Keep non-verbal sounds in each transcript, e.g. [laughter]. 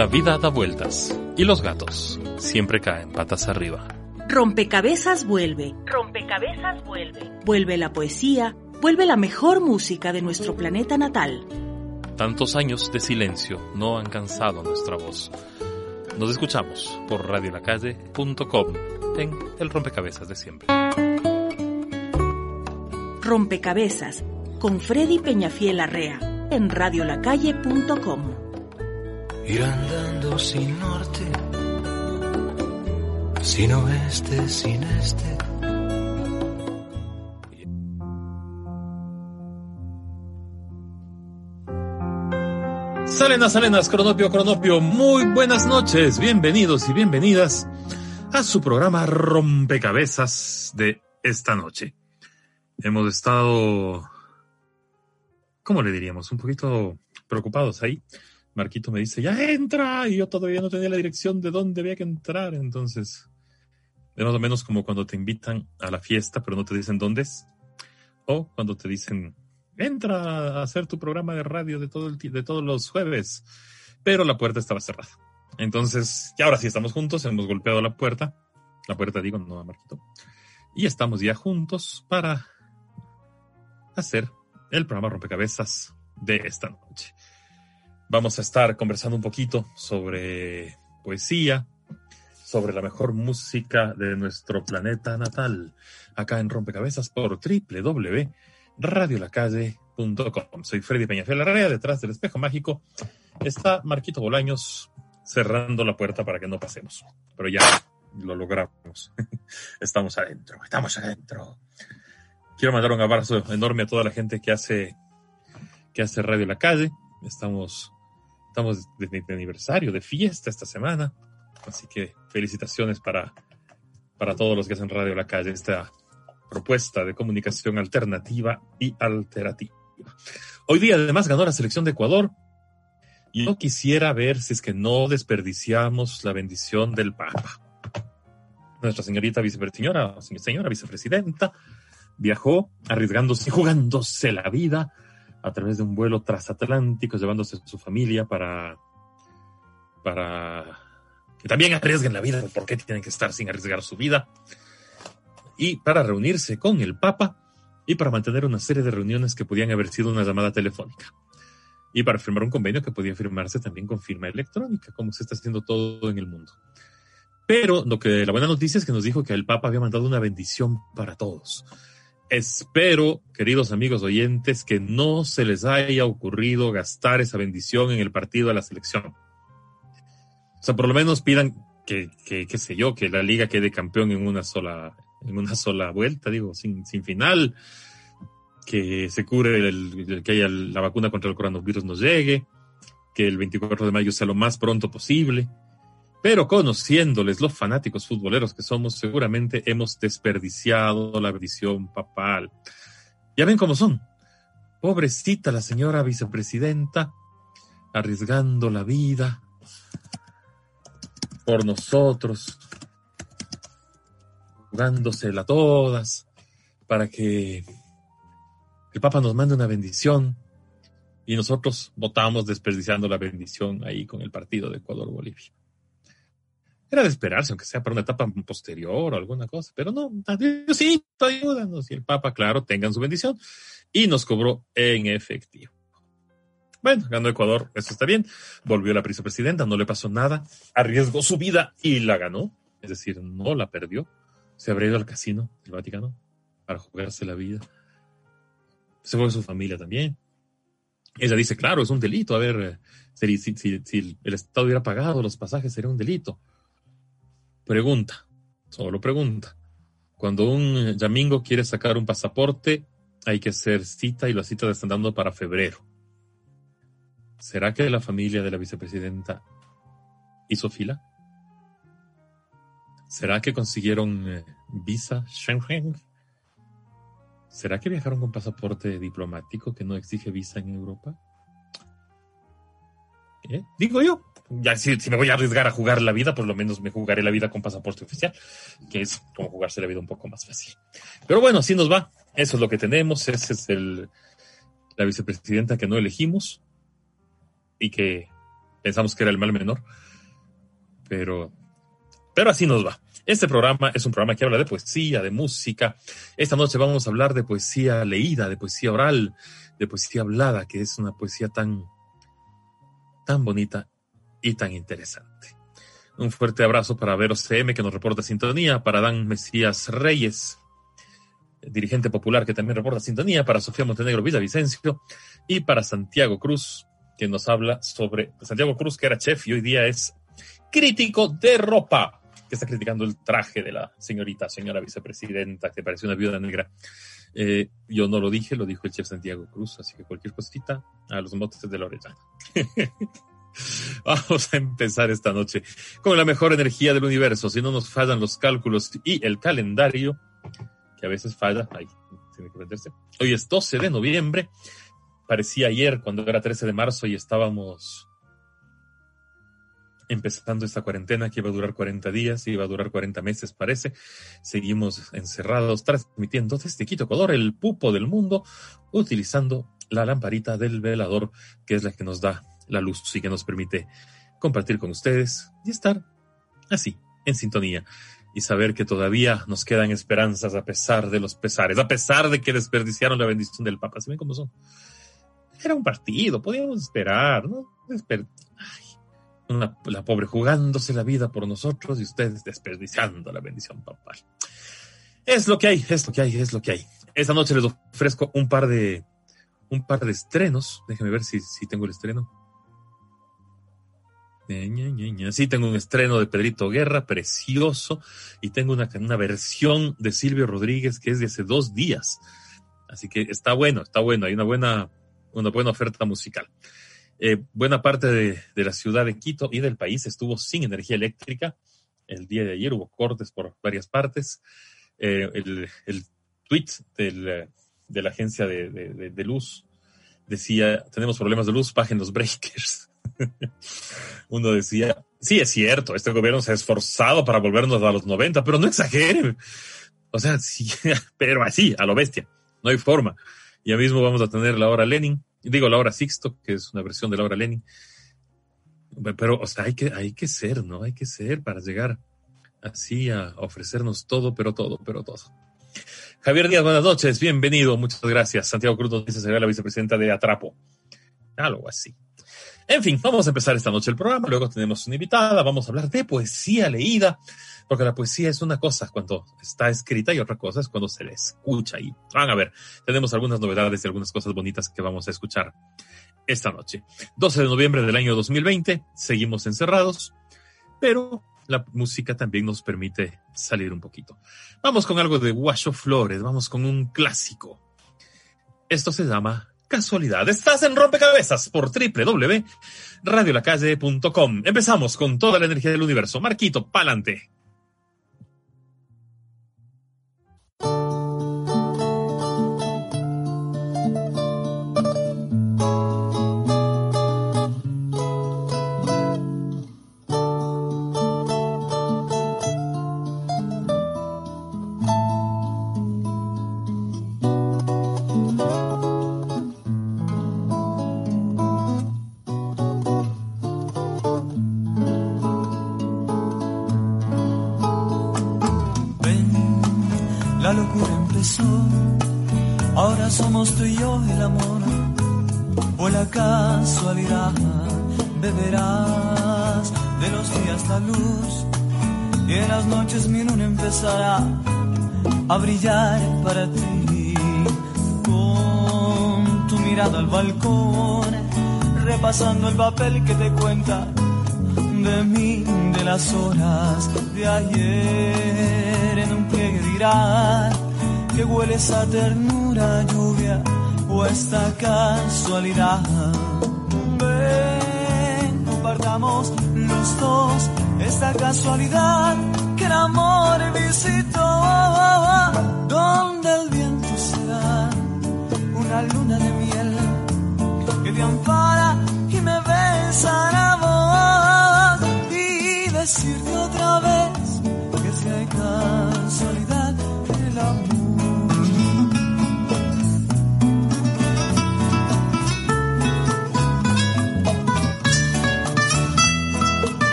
La vida da vueltas y los gatos siempre caen patas arriba. Rompecabezas vuelve. Rompecabezas vuelve. Vuelve la poesía, vuelve la mejor música de nuestro planeta natal. Tantos años de silencio no han cansado nuestra voz. Nos escuchamos por radiolacalle.com en el rompecabezas de siempre. Rompecabezas con Freddy Peñafiel Arrea en radiolacalle.com. Ir andando sin norte, sin oeste, sin este. Salenas, Salenas, Cronopio, Cronopio, muy buenas noches, bienvenidos y bienvenidas a su programa Rompecabezas de esta noche. Hemos estado, ¿cómo le diríamos? Un poquito preocupados ahí. Marquito me dice, ya entra, y yo todavía no tenía la dirección de dónde había que entrar, entonces, es más o menos como cuando te invitan a la fiesta, pero no te dicen dónde es, o cuando te dicen, entra a hacer tu programa de radio de, el, de todos los jueves, pero la puerta estaba cerrada. Entonces, ya ahora sí estamos juntos, hemos golpeado la puerta, la puerta digo, no Marquito, y estamos ya juntos para hacer el programa Rompecabezas de esta noche. Vamos a estar conversando un poquito sobre poesía, sobre la mejor música de nuestro planeta natal, acá en Rompecabezas por www.radiolacalle.com. Soy Freddy Peñafiel Larrea, detrás del espejo mágico está Marquito Bolaños cerrando la puerta para que no pasemos. Pero ya lo logramos. [laughs] Estamos adentro, estamos adentro. Quiero mandar un abrazo enorme a toda la gente que hace, que hace Radio La Calle. Estamos, estamos de, de aniversario, de fiesta esta semana. Así que felicitaciones para, para todos los que hacen Radio La Calle, esta propuesta de comunicación alternativa y alterativa. Hoy día además ganó la selección de Ecuador. Y yo quisiera ver si es que no desperdiciamos la bendición del Papa. Nuestra señorita vicepresidenta, señora vicepresidenta, viajó arriesgándose jugándose la vida a través de un vuelo transatlántico, llevándose a su familia para, para que también arriesguen la vida, ¿por qué tienen que estar sin arriesgar su vida? Y para reunirse con el Papa y para mantener una serie de reuniones que podían haber sido una llamada telefónica. Y para firmar un convenio que podía firmarse también con firma electrónica, como se está haciendo todo en el mundo. Pero lo que la buena noticia es que nos dijo que el Papa había mandado una bendición para todos. Espero, queridos amigos oyentes, que no se les haya ocurrido gastar esa bendición en el partido de la selección. O sea, por lo menos pidan que, que qué sé yo, que la liga quede campeón en una sola, en una sola vuelta, digo, sin, sin final, que se cure el, que haya la vacuna contra el coronavirus nos llegue, que el 24 de mayo sea lo más pronto posible. Pero conociéndoles los fanáticos futboleros que somos, seguramente hemos desperdiciado la bendición papal. Ya ven cómo son. Pobrecita la señora vicepresidenta, arriesgando la vida por nosotros, jugándosela todas, para que el Papa nos mande una bendición y nosotros votamos desperdiciando la bendición ahí con el partido de Ecuador-Bolivia. Era de esperarse, aunque sea para una etapa posterior o alguna cosa, pero no, sí, ayúdanos. Y el Papa, claro, tengan su bendición. Y nos cobró en efectivo. Bueno, ganó Ecuador, eso está bien. Volvió la vicepresidenta, no le pasó nada, arriesgó su vida y la ganó. Es decir, no la perdió. Se habría ido al casino del Vaticano para jugarse la vida. Se fue su familia también. Ella dice, claro, es un delito. A ver, si, si el Estado hubiera pagado los pasajes, sería un delito. Pregunta, solo pregunta. Cuando un yamingo quiere sacar un pasaporte, hay que hacer cita y la cita están dando para febrero. ¿Será que la familia de la vicepresidenta hizo fila? ¿Será que consiguieron eh, visa Schengen? ¿Será que viajaron con pasaporte diplomático que no exige visa en Europa? ¿Eh? Digo yo, ya si, si, me voy a arriesgar a jugar la vida, por lo menos me jugaré la vida con pasaporte oficial, que es como jugarse la vida un poco más fácil. Pero bueno, así nos va. Eso es lo que tenemos. Esa es el, la vicepresidenta que no elegimos y que Pensamos que era el mal menor, pero, pero así nos va. Este programa es un programa que habla de poesía, de música. Esta noche vamos a hablar de poesía leída, de poesía oral, de poesía hablada, que es una poesía tan, tan bonita y tan interesante. Un fuerte abrazo para Vero CM, que nos reporta sintonía, para Dan Mesías Reyes, dirigente popular que también reporta sintonía, para Sofía Montenegro Villavicencio y para Santiago Cruz, que nos habla sobre Santiago Cruz, que era chef y hoy día es crítico de ropa, que está criticando el traje de la señorita, señora vicepresidenta, que parece una viuda negra. Eh, yo no lo dije, lo dijo el chef Santiago Cruz, así que cualquier cosita a los motes de la orellana. [laughs] Vamos a empezar esta noche con la mejor energía del universo. Si no nos fallan los cálculos y el calendario, que a veces falla, ahí tiene que venderse. Hoy es 12 de noviembre. Parecía ayer cuando era 13 de marzo y estábamos empezando esta cuarentena que iba a durar 40 días, iba a durar 40 meses, parece. Seguimos encerrados, transmitiendo desde Quito, Ecuador, el pupo del mundo, utilizando la lamparita del velador, que es la que nos da la luz y que nos permite compartir con ustedes y estar así, en sintonía y saber que todavía nos quedan esperanzas a pesar de los pesares, a pesar de que desperdiciaron la bendición del Papa. ¿Se ven cómo son? Era un partido, podíamos esperar, ¿no? Una, la pobre jugándose la vida por nosotros y ustedes desperdiciando la bendición papal. Es lo que hay, es lo que hay, es lo que hay. Esta noche les ofrezco un par de, un par de estrenos. Déjenme ver si, si tengo el estreno. Sí, tengo un estreno de Pedrito Guerra, precioso, y tengo una, una versión de Silvio Rodríguez que es de hace dos días. Así que está bueno, está bueno, hay una buena, una buena oferta musical. Eh, buena parte de, de, la ciudad de Quito y del país estuvo sin energía eléctrica. El día de ayer hubo cortes por varias partes. Eh, el, el, tweet del, de la agencia de, de, luz decía, tenemos problemas de luz, bajen los breakers. [laughs] Uno decía, sí, es cierto, este gobierno se ha esforzado para volvernos a los 90, pero no exageren. O sea, [laughs] sí, pero así, a lo bestia. No hay forma. Ya mismo vamos a tener la hora Lenin, digo la hora Sixto, que es una versión de la hora Lenin. Pero, o sea, hay que, hay que ser, ¿no? Hay que ser para llegar así a ofrecernos todo, pero todo, pero todo. Javier Díaz, buenas noches, bienvenido, muchas gracias. Santiago Cruz nos dice será la vicepresidenta de Atrapo. Algo así. En fin, vamos a empezar esta noche el programa. Luego tenemos una invitada. Vamos a hablar de poesía leída, porque la poesía es una cosa cuando está escrita y otra cosa es cuando se le escucha. Y van a ver, tenemos algunas novedades y algunas cosas bonitas que vamos a escuchar esta noche. 12 de noviembre del año 2020, seguimos encerrados, pero la música también nos permite salir un poquito. Vamos con algo de Guacho Flores, vamos con un clásico. Esto se llama casualidad. Estás en rompecabezas por www.radiolacalle.com. Empezamos con toda la energía del universo. Marquito, pa'lante. Somos tú y yo el amor, o la casualidad beberás de los días la luz y en las noches mi luna empezará a brillar para ti. Con tu mirada al balcón, repasando el papel que te cuenta de mí, de las horas de ayer. En un pliegue dirá que huele esa ternura, lluvia o esta casualidad. Ven, compartamos los dos esta casualidad que el amor visitó, donde el viento será una luna de miel que te ampara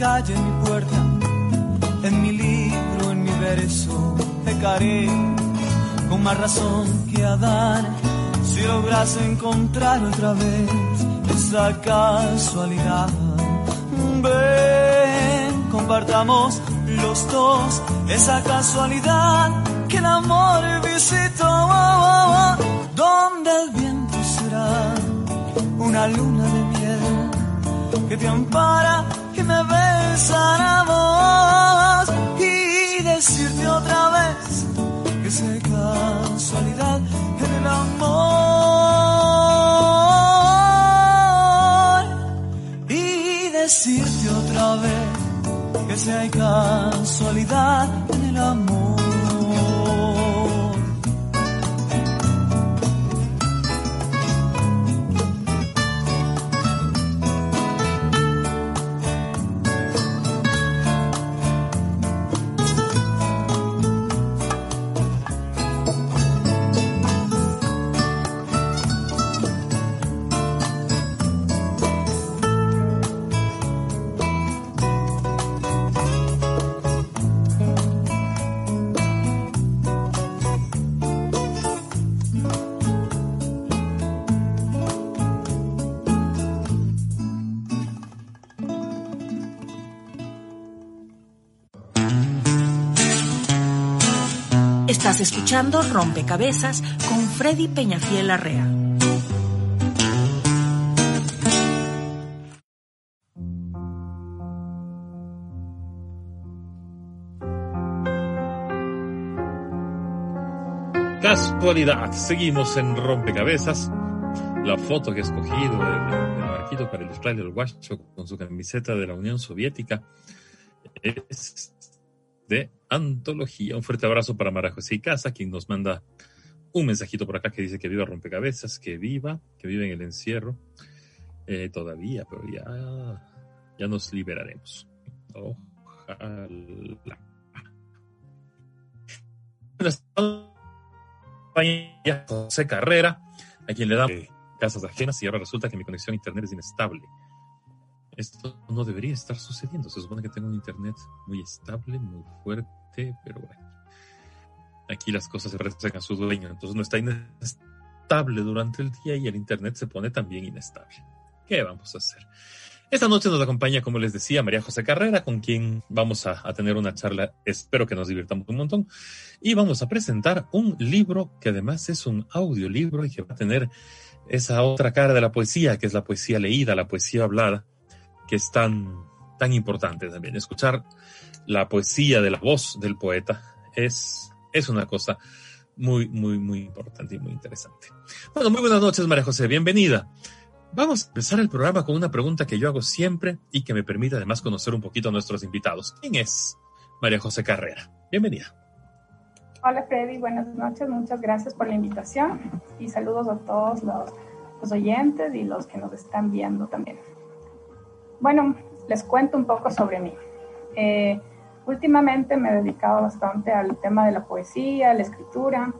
calle, en mi puerta, en mi libro, en mi verso. Pecaré con más razón que a dar si logras encontrar otra vez esa casualidad. Ven, compartamos los dos esa casualidad que el amor visitó. Donde el viento será una luna de miel que te ampara y me besará vos y decirte otra vez que sea casualidad en el amor y decirte otra vez que si casualidad en el amor. Escuchando Rompecabezas con Freddy Peñafiel Arrea. Casualidad, seguimos en Rompecabezas. La foto que he escogido del, del Marquito para ilustrarle el guacho con su camiseta de la Unión Soviética es de antología. Un fuerte abrazo para Mara José y Casa, quien nos manda un mensajito por acá que dice que viva rompecabezas, que viva, que vive en el encierro. Eh, todavía, pero ya, ya nos liberaremos. Ojalá. José Carrera, a quien le da casas ajenas y ahora resulta que mi conexión a internet es inestable. Esto no debería estar sucediendo. Se supone que tengo un internet muy estable, muy fuerte, pero bueno. Aquí las cosas se parecen a su dueño, entonces no está inestable durante el día y el internet se pone también inestable. ¿Qué vamos a hacer? Esta noche nos acompaña, como les decía, María José Carrera, con quien vamos a, a, tener una charla. Espero que nos divirtamos un montón. Y vamos a presentar un libro que además es un audiolibro y que va a tener esa otra cara de la poesía, que es la poesía leída, la poesía hablada, que es tan, tan importante también. Escuchar la poesía de la voz del poeta es, es una cosa muy, muy, muy importante y muy interesante. Bueno, muy buenas noches, María José. Bienvenida. Vamos a empezar el programa con una pregunta que yo hago siempre y que me permite además conocer un poquito a nuestros invitados. ¿Quién es María José Carrera? Bienvenida. Hola Freddy, buenas noches, muchas gracias por la invitación y saludos a todos los, los oyentes y los que nos están viendo también. Bueno, les cuento un poco sobre mí. Eh, últimamente me he dedicado bastante al tema de la poesía, la escritura,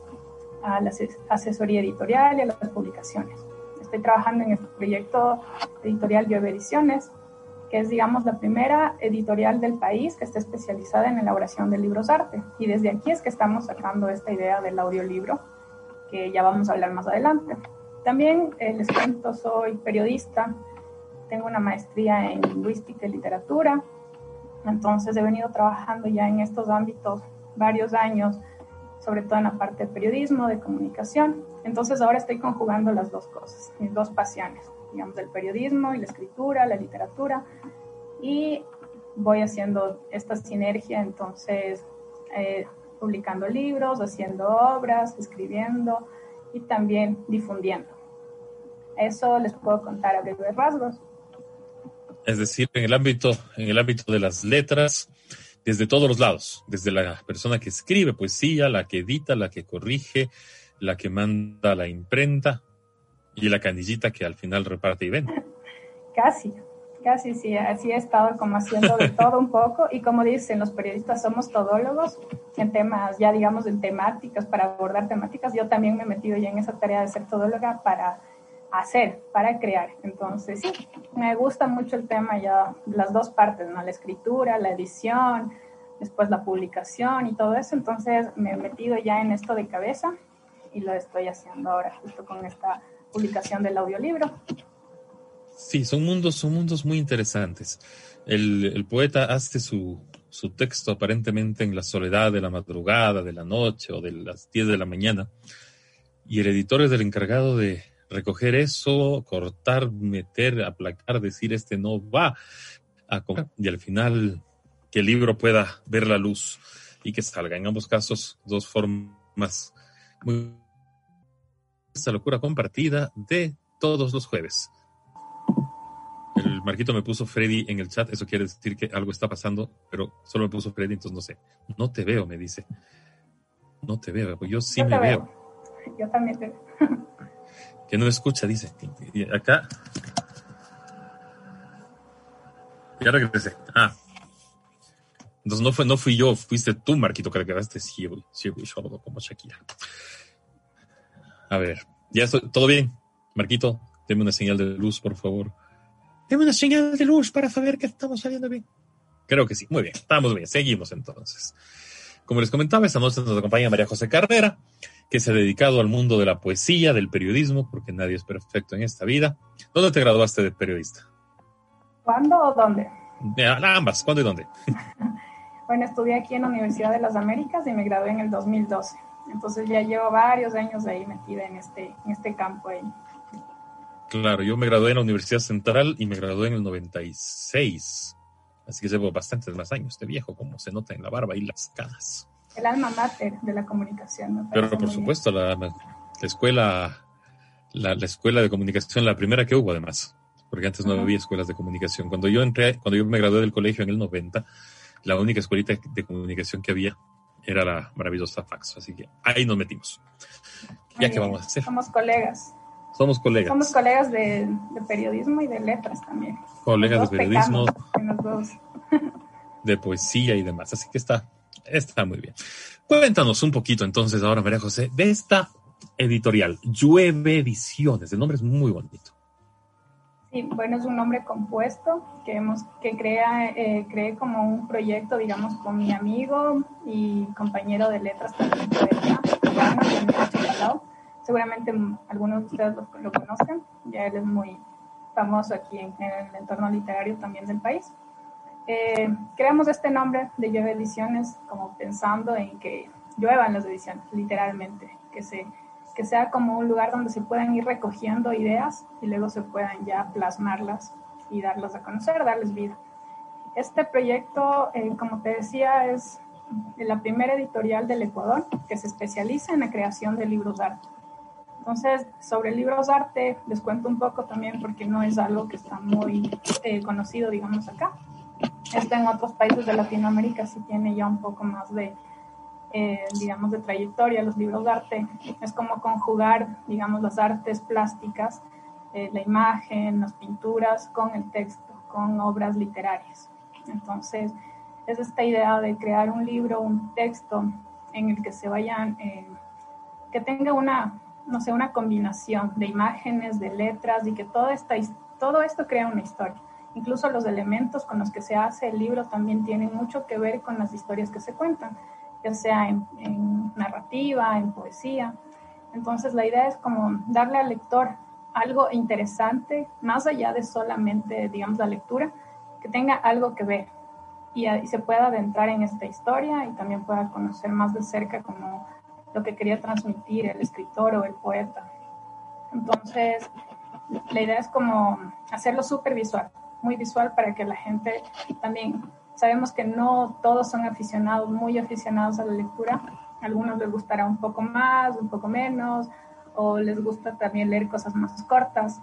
a la asesoría editorial y a las publicaciones estoy trabajando en este proyecto editorial Llueve Ediciones, que es, digamos, la primera editorial del país que está especializada en elaboración de libros arte. Y desde aquí es que estamos sacando esta idea del audiolibro, que ya vamos a hablar más adelante. También eh, les cuento, soy periodista, tengo una maestría en lingüística y literatura, entonces he venido trabajando ya en estos ámbitos varios años sobre todo en la parte de periodismo, de comunicación. Entonces ahora estoy conjugando las dos cosas, mis dos pasiones, digamos, el periodismo y la escritura, la literatura, y voy haciendo esta sinergia, entonces, eh, publicando libros, haciendo obras, escribiendo y también difundiendo. Eso les puedo contar a breves rasgos. Es decir, en el ámbito, en el ámbito de las letras, desde todos los lados, desde la persona que escribe poesía, la que edita, la que corrige, la que manda la imprenta y la canillita que al final reparte y vende. Casi, casi sí, así he estado como haciendo de todo un poco y como dicen los periodistas somos todólogos en temas, ya digamos en temáticas, para abordar temáticas. Yo también me he metido ya en esa tarea de ser todóloga para hacer, para crear. Entonces, sí, me gusta mucho el tema ya, las dos partes, ¿no? La escritura, la edición, después la publicación y todo eso. Entonces, me he metido ya en esto de cabeza y lo estoy haciendo ahora, justo con esta publicación del audiolibro. Sí, son mundos, son mundos muy interesantes. El, el poeta hace su, su texto aparentemente en la soledad de la madrugada, de la noche o de las 10 de la mañana. Y el editor es el encargado de recoger eso, cortar, meter, aplacar, decir este no va a. Y al final que el libro pueda ver la luz y que salga. En ambos casos, dos formas muy... Esta locura compartida de todos los jueves. El Marquito me puso Freddy en el chat, eso quiere decir que algo está pasando, pero solo me puso Freddy, entonces no sé. No te veo, me dice. No te veo, yo sí Yo me te veo. Yo también te veo. [laughs] Que no escucha, dice. Y acá. Ya regresé. Ah. Entonces no fue, no fui yo, fuiste tú, Marquito, que ciego y sordo como Shakira. A ver, ya estoy, todo bien. Marquito, deme una señal de luz, por favor. Deme una señal de luz para saber que estamos saliendo bien. Creo que sí. Muy bien, estamos bien. Seguimos entonces. Como les comentaba, esta noche nos acompaña María José Carrera, que se ha dedicado al mundo de la poesía, del periodismo, porque nadie es perfecto en esta vida. ¿Dónde te graduaste de periodista? ¿Cuándo o dónde? Eh, ambas, ¿cuándo y dónde? [laughs] Bueno, estudié aquí en la Universidad de las Américas y me gradué en el 2012. Entonces ya llevo varios años ahí metida en este, en este campo ahí. Claro, yo me gradué en la Universidad Central y me gradué en el 96. Así que llevo bastantes más años de viejo, como se nota en la barba y las canas. El alma mater de la comunicación. me Pero por supuesto, la, la escuela, la, la escuela de comunicación, la primera que hubo además, porque antes no había escuelas de comunicación. Cuando yo entré, cuando yo me gradué del colegio en el 90, la única escuelita de comunicación que había era la maravillosa Fax. Así que ahí nos metimos. Ya bien. vamos a hacer. Somos colegas. Somos colegas. Somos colegas de, de periodismo y de letras también. colegas de periodismo, pecamos de poesía y demás. Así que está, está muy bien. Cuéntanos un poquito entonces ahora, María José, de esta editorial, Llueve Ediciones. El nombre es muy bonito. Sí, bueno, es un nombre compuesto que hemos que crea eh, creé como un proyecto, digamos, con mi amigo y compañero de letras también. Seguramente algunos de ustedes lo, lo conozcan, ya él es muy famoso aquí en, en el entorno literario también del país. Eh, creamos este nombre de Llueve Ediciones como pensando en que lluevan las ediciones, literalmente, que se que sea como un lugar donde se puedan ir recogiendo ideas y luego se puedan ya plasmarlas y darlas a conocer, darles vida. Este proyecto, eh, como te decía, es la primera editorial del Ecuador que se especializa en la creación de libros de arte. Entonces, sobre libros de arte, les cuento un poco también porque no es algo que está muy eh, conocido, digamos, acá. Esto en otros países de Latinoamérica sí tiene ya un poco más de, eh, digamos, de trayectoria, los libros de arte. Es como conjugar, digamos, las artes plásticas, eh, la imagen, las pinturas con el texto, con obras literarias. Entonces, es esta idea de crear un libro, un texto en el que se vayan, eh, que tenga una, no sé, una combinación de imágenes, de letras y que todo, esta, todo esto crea una historia. Incluso los elementos con los que se hace el libro también tienen mucho que ver con las historias que se cuentan ya sea en, narrativa, en poesía. Entonces la idea es como darle al lector algo interesante, más allá de solamente, digamos, la lectura, que tenga algo que ver y, y se pueda adentrar en esta historia y también pueda conocer más de cerca como lo que quería transmitir el escritor o el poeta. Entonces, la idea es como hacerlo súper visual, muy visual para que la gente también Sabemos que no todos son aficionados, muy aficionados a la lectura. A algunos les gustará un poco más, un poco menos, o les gusta también leer cosas más cortas.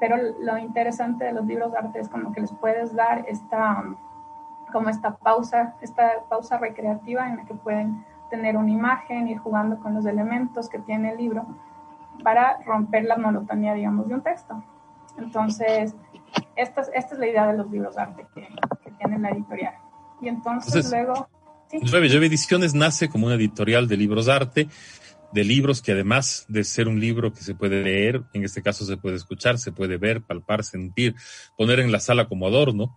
Pero lo interesante de los libros de arte es como que les puedes dar esta, como esta pausa, esta pausa recreativa en la que pueden tener una imagen, ir jugando con los elementos que tiene el libro para romper la monotonía, digamos, de un texto. Entonces, esta, esta es la idea de los libros de arte que, que tiene la editorial. Y entonces, entonces luego... ¿sí? Ediciones nace como una editorial de libros de arte de libros que además de ser un libro que se puede leer, en este caso se puede escuchar, se puede ver, palpar, sentir, poner en la sala como adorno,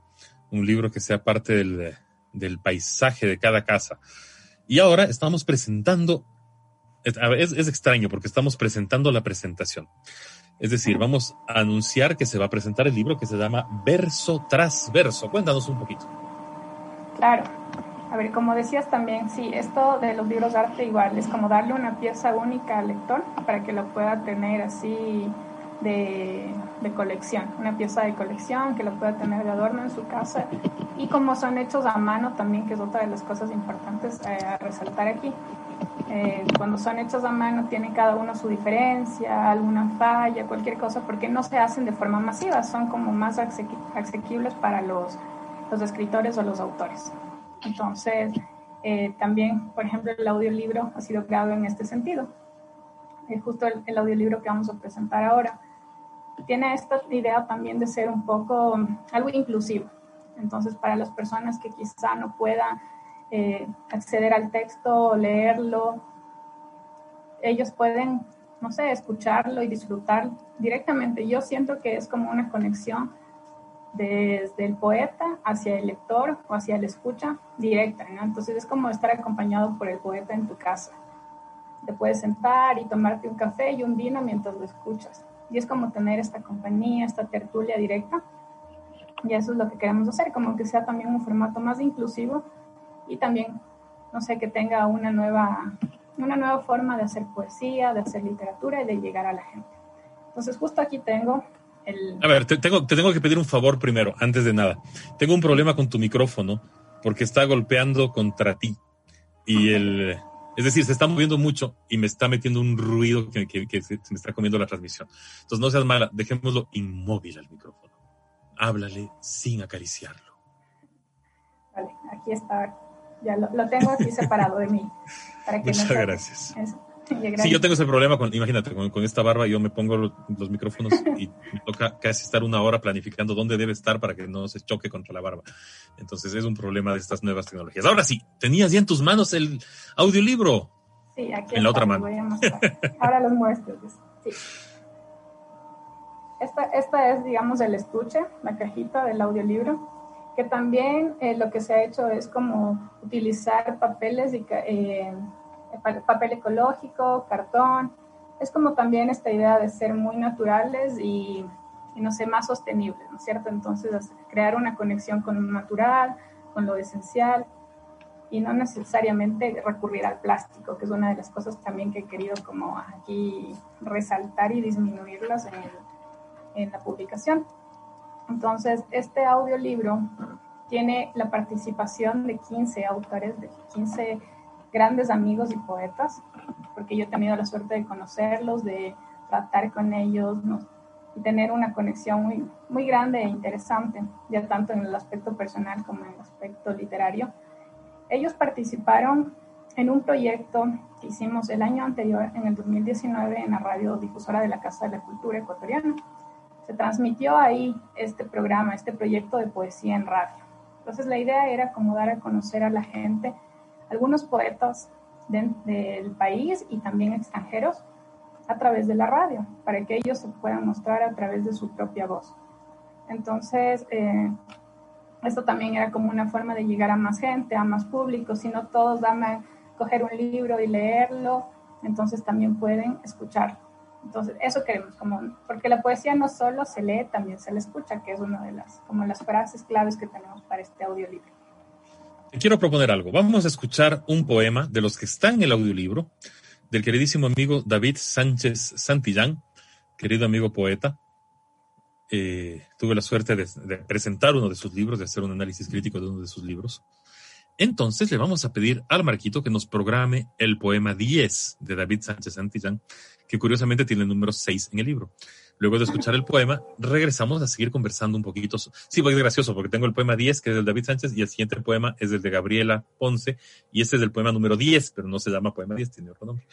un libro que sea parte del, del paisaje de cada casa. Y ahora estamos presentando, es, es, extraño porque estamos presentando la presentación. Es decir, vamos a anunciar que se va a presentar el libro que se llama Verso tras Verso. Cuéntanos un poquito. Claro. A ver, como decías también, sí, esto de los libros de arte igual es como darle una pieza única al lector para que lo pueda tener así de, colección, una pieza de colección que lo pueda tener de adorno en su casa. Y como son hechos a mano también, que es otra de las cosas importantes eh, a resaltar aquí. Eh, cuando son hechos a mano tienen cada uno su diferencia, alguna falla, cualquier cosa, porque no se hacen de forma masiva, son como más asequibles para los, los escritores o los autores. Entonces, eh, también, por ejemplo, el audiolibro ha sido creado en este sentido. Es justo el, audiolibro que vamos a presentar ahora tiene esta idea también de ser un poco algo inclusivo. Entonces, para las personas que quizá no puedan eh, acceder al texto leerlo, ellos pueden, no sé, escucharlo y disfrutar directamente. Yo siento que es como una conexión desde el poeta hacia el lector o hacia el escucha directa, ¿no? Entonces es como estar acompañado por el poeta en tu casa. Te puedes sentar y tomarte un café y un vino mientras lo escuchas. Y es como tener esta compañía, esta tertulia directa. Y eso es lo que queremos hacer, como que sea también un formato más inclusivo y también, no sé, que tenga una nueva, una nueva forma de hacer poesía, de hacer literatura y de llegar a la gente. Entonces justo aquí tengo a ver, te tengo, te tengo que pedir un favor primero, antes de nada. Tengo un problema con tu micrófono porque está golpeando contra ti. Y el, es decir, se está moviendo mucho y me está metiendo un ruido que, que, se me está comiendo la transmisión. Entonces no seas mala, dejémoslo inmóvil al micrófono. Háblale sin acariciarlo. Vale, aquí está. Ya lo, tengo aquí separado de mí. Para que Muchas gracias. [laughs] Sí, yo tengo ese problema con, imagínate, con, esta barba yo me pongo los, micrófonos y me toca casi estar una hora planificando dónde debe estar para que no se choque contra la barba. Entonces es un problema de estas nuevas tecnologías. Ahora sí, tenías ya en tus manos el audiolibro. Sí, aquí en la otra mano. Ahora los muestro. Pues, sí. Esta, esta es, digamos, el estuche, la cajita del audiolibro que también eh, lo que se ha hecho es como utilizar papeles eh, papel ecológico, cartón. Es como también esta idea de ser muy naturales y, no sé, más sostenibles, ¿no es cierto? Entonces, crear una conexión con lo natural, con lo esencial y no necesariamente recurrir al plástico, que es una de las cosas también que he querido como aquí resaltar y disminuirlas en la publicación. Entonces, este audiolibro tiene la participación de 15 autores, de 15 grandes amigos y poetas, porque yo he tenido la suerte de conocerlos, de tratar con ellos y tener una conexión muy, muy grande e interesante, ya tanto en el aspecto personal como en el aspecto literario. Ellos participaron en un proyecto que hicimos el año anterior, en el 2019, en la radio difusora de la Casa de la Cultura Ecuatoriana. Se transmitió ahí este programa, este proyecto de poesía en radio. Entonces la idea era como dar a conocer a la gente algunos poetas del país y también extranjeros a través de la radio, para que ellos se puedan mostrar a través de su propia voz. Entonces, eh, esto también era como una forma de llegar a más gente, a más público, si no todos van a coger un libro y leerlo, entonces también pueden escucharlo. Entonces, eso queremos, como, porque la poesía no solo se lee, también se le escucha, que es una de las, como las frases claves que tenemos para este audiolibro quiero proponer algo. Vamos a escuchar un poema de los que están en el audiolibro del queridísimo amigo David Sánchez Santillán, querido amigo poeta. Eh, tuve la suerte de, presentar uno de sus libros, de hacer un análisis crítico de uno de sus libros. Entonces le vamos a pedir al Marquito que nos programe el poema 10 de David Sánchez Santillán, que curiosamente tiene el número 6 en el libro. Luego de escuchar el poema, regresamos a seguir conversando un poquito. Sí, pues es gracioso porque tengo el poema 10, que es del David Sánchez, y el siguiente poema es el de Gabriela Ponce, y este es el poema número 10, pero no se llama poema 10, tiene otro nombre.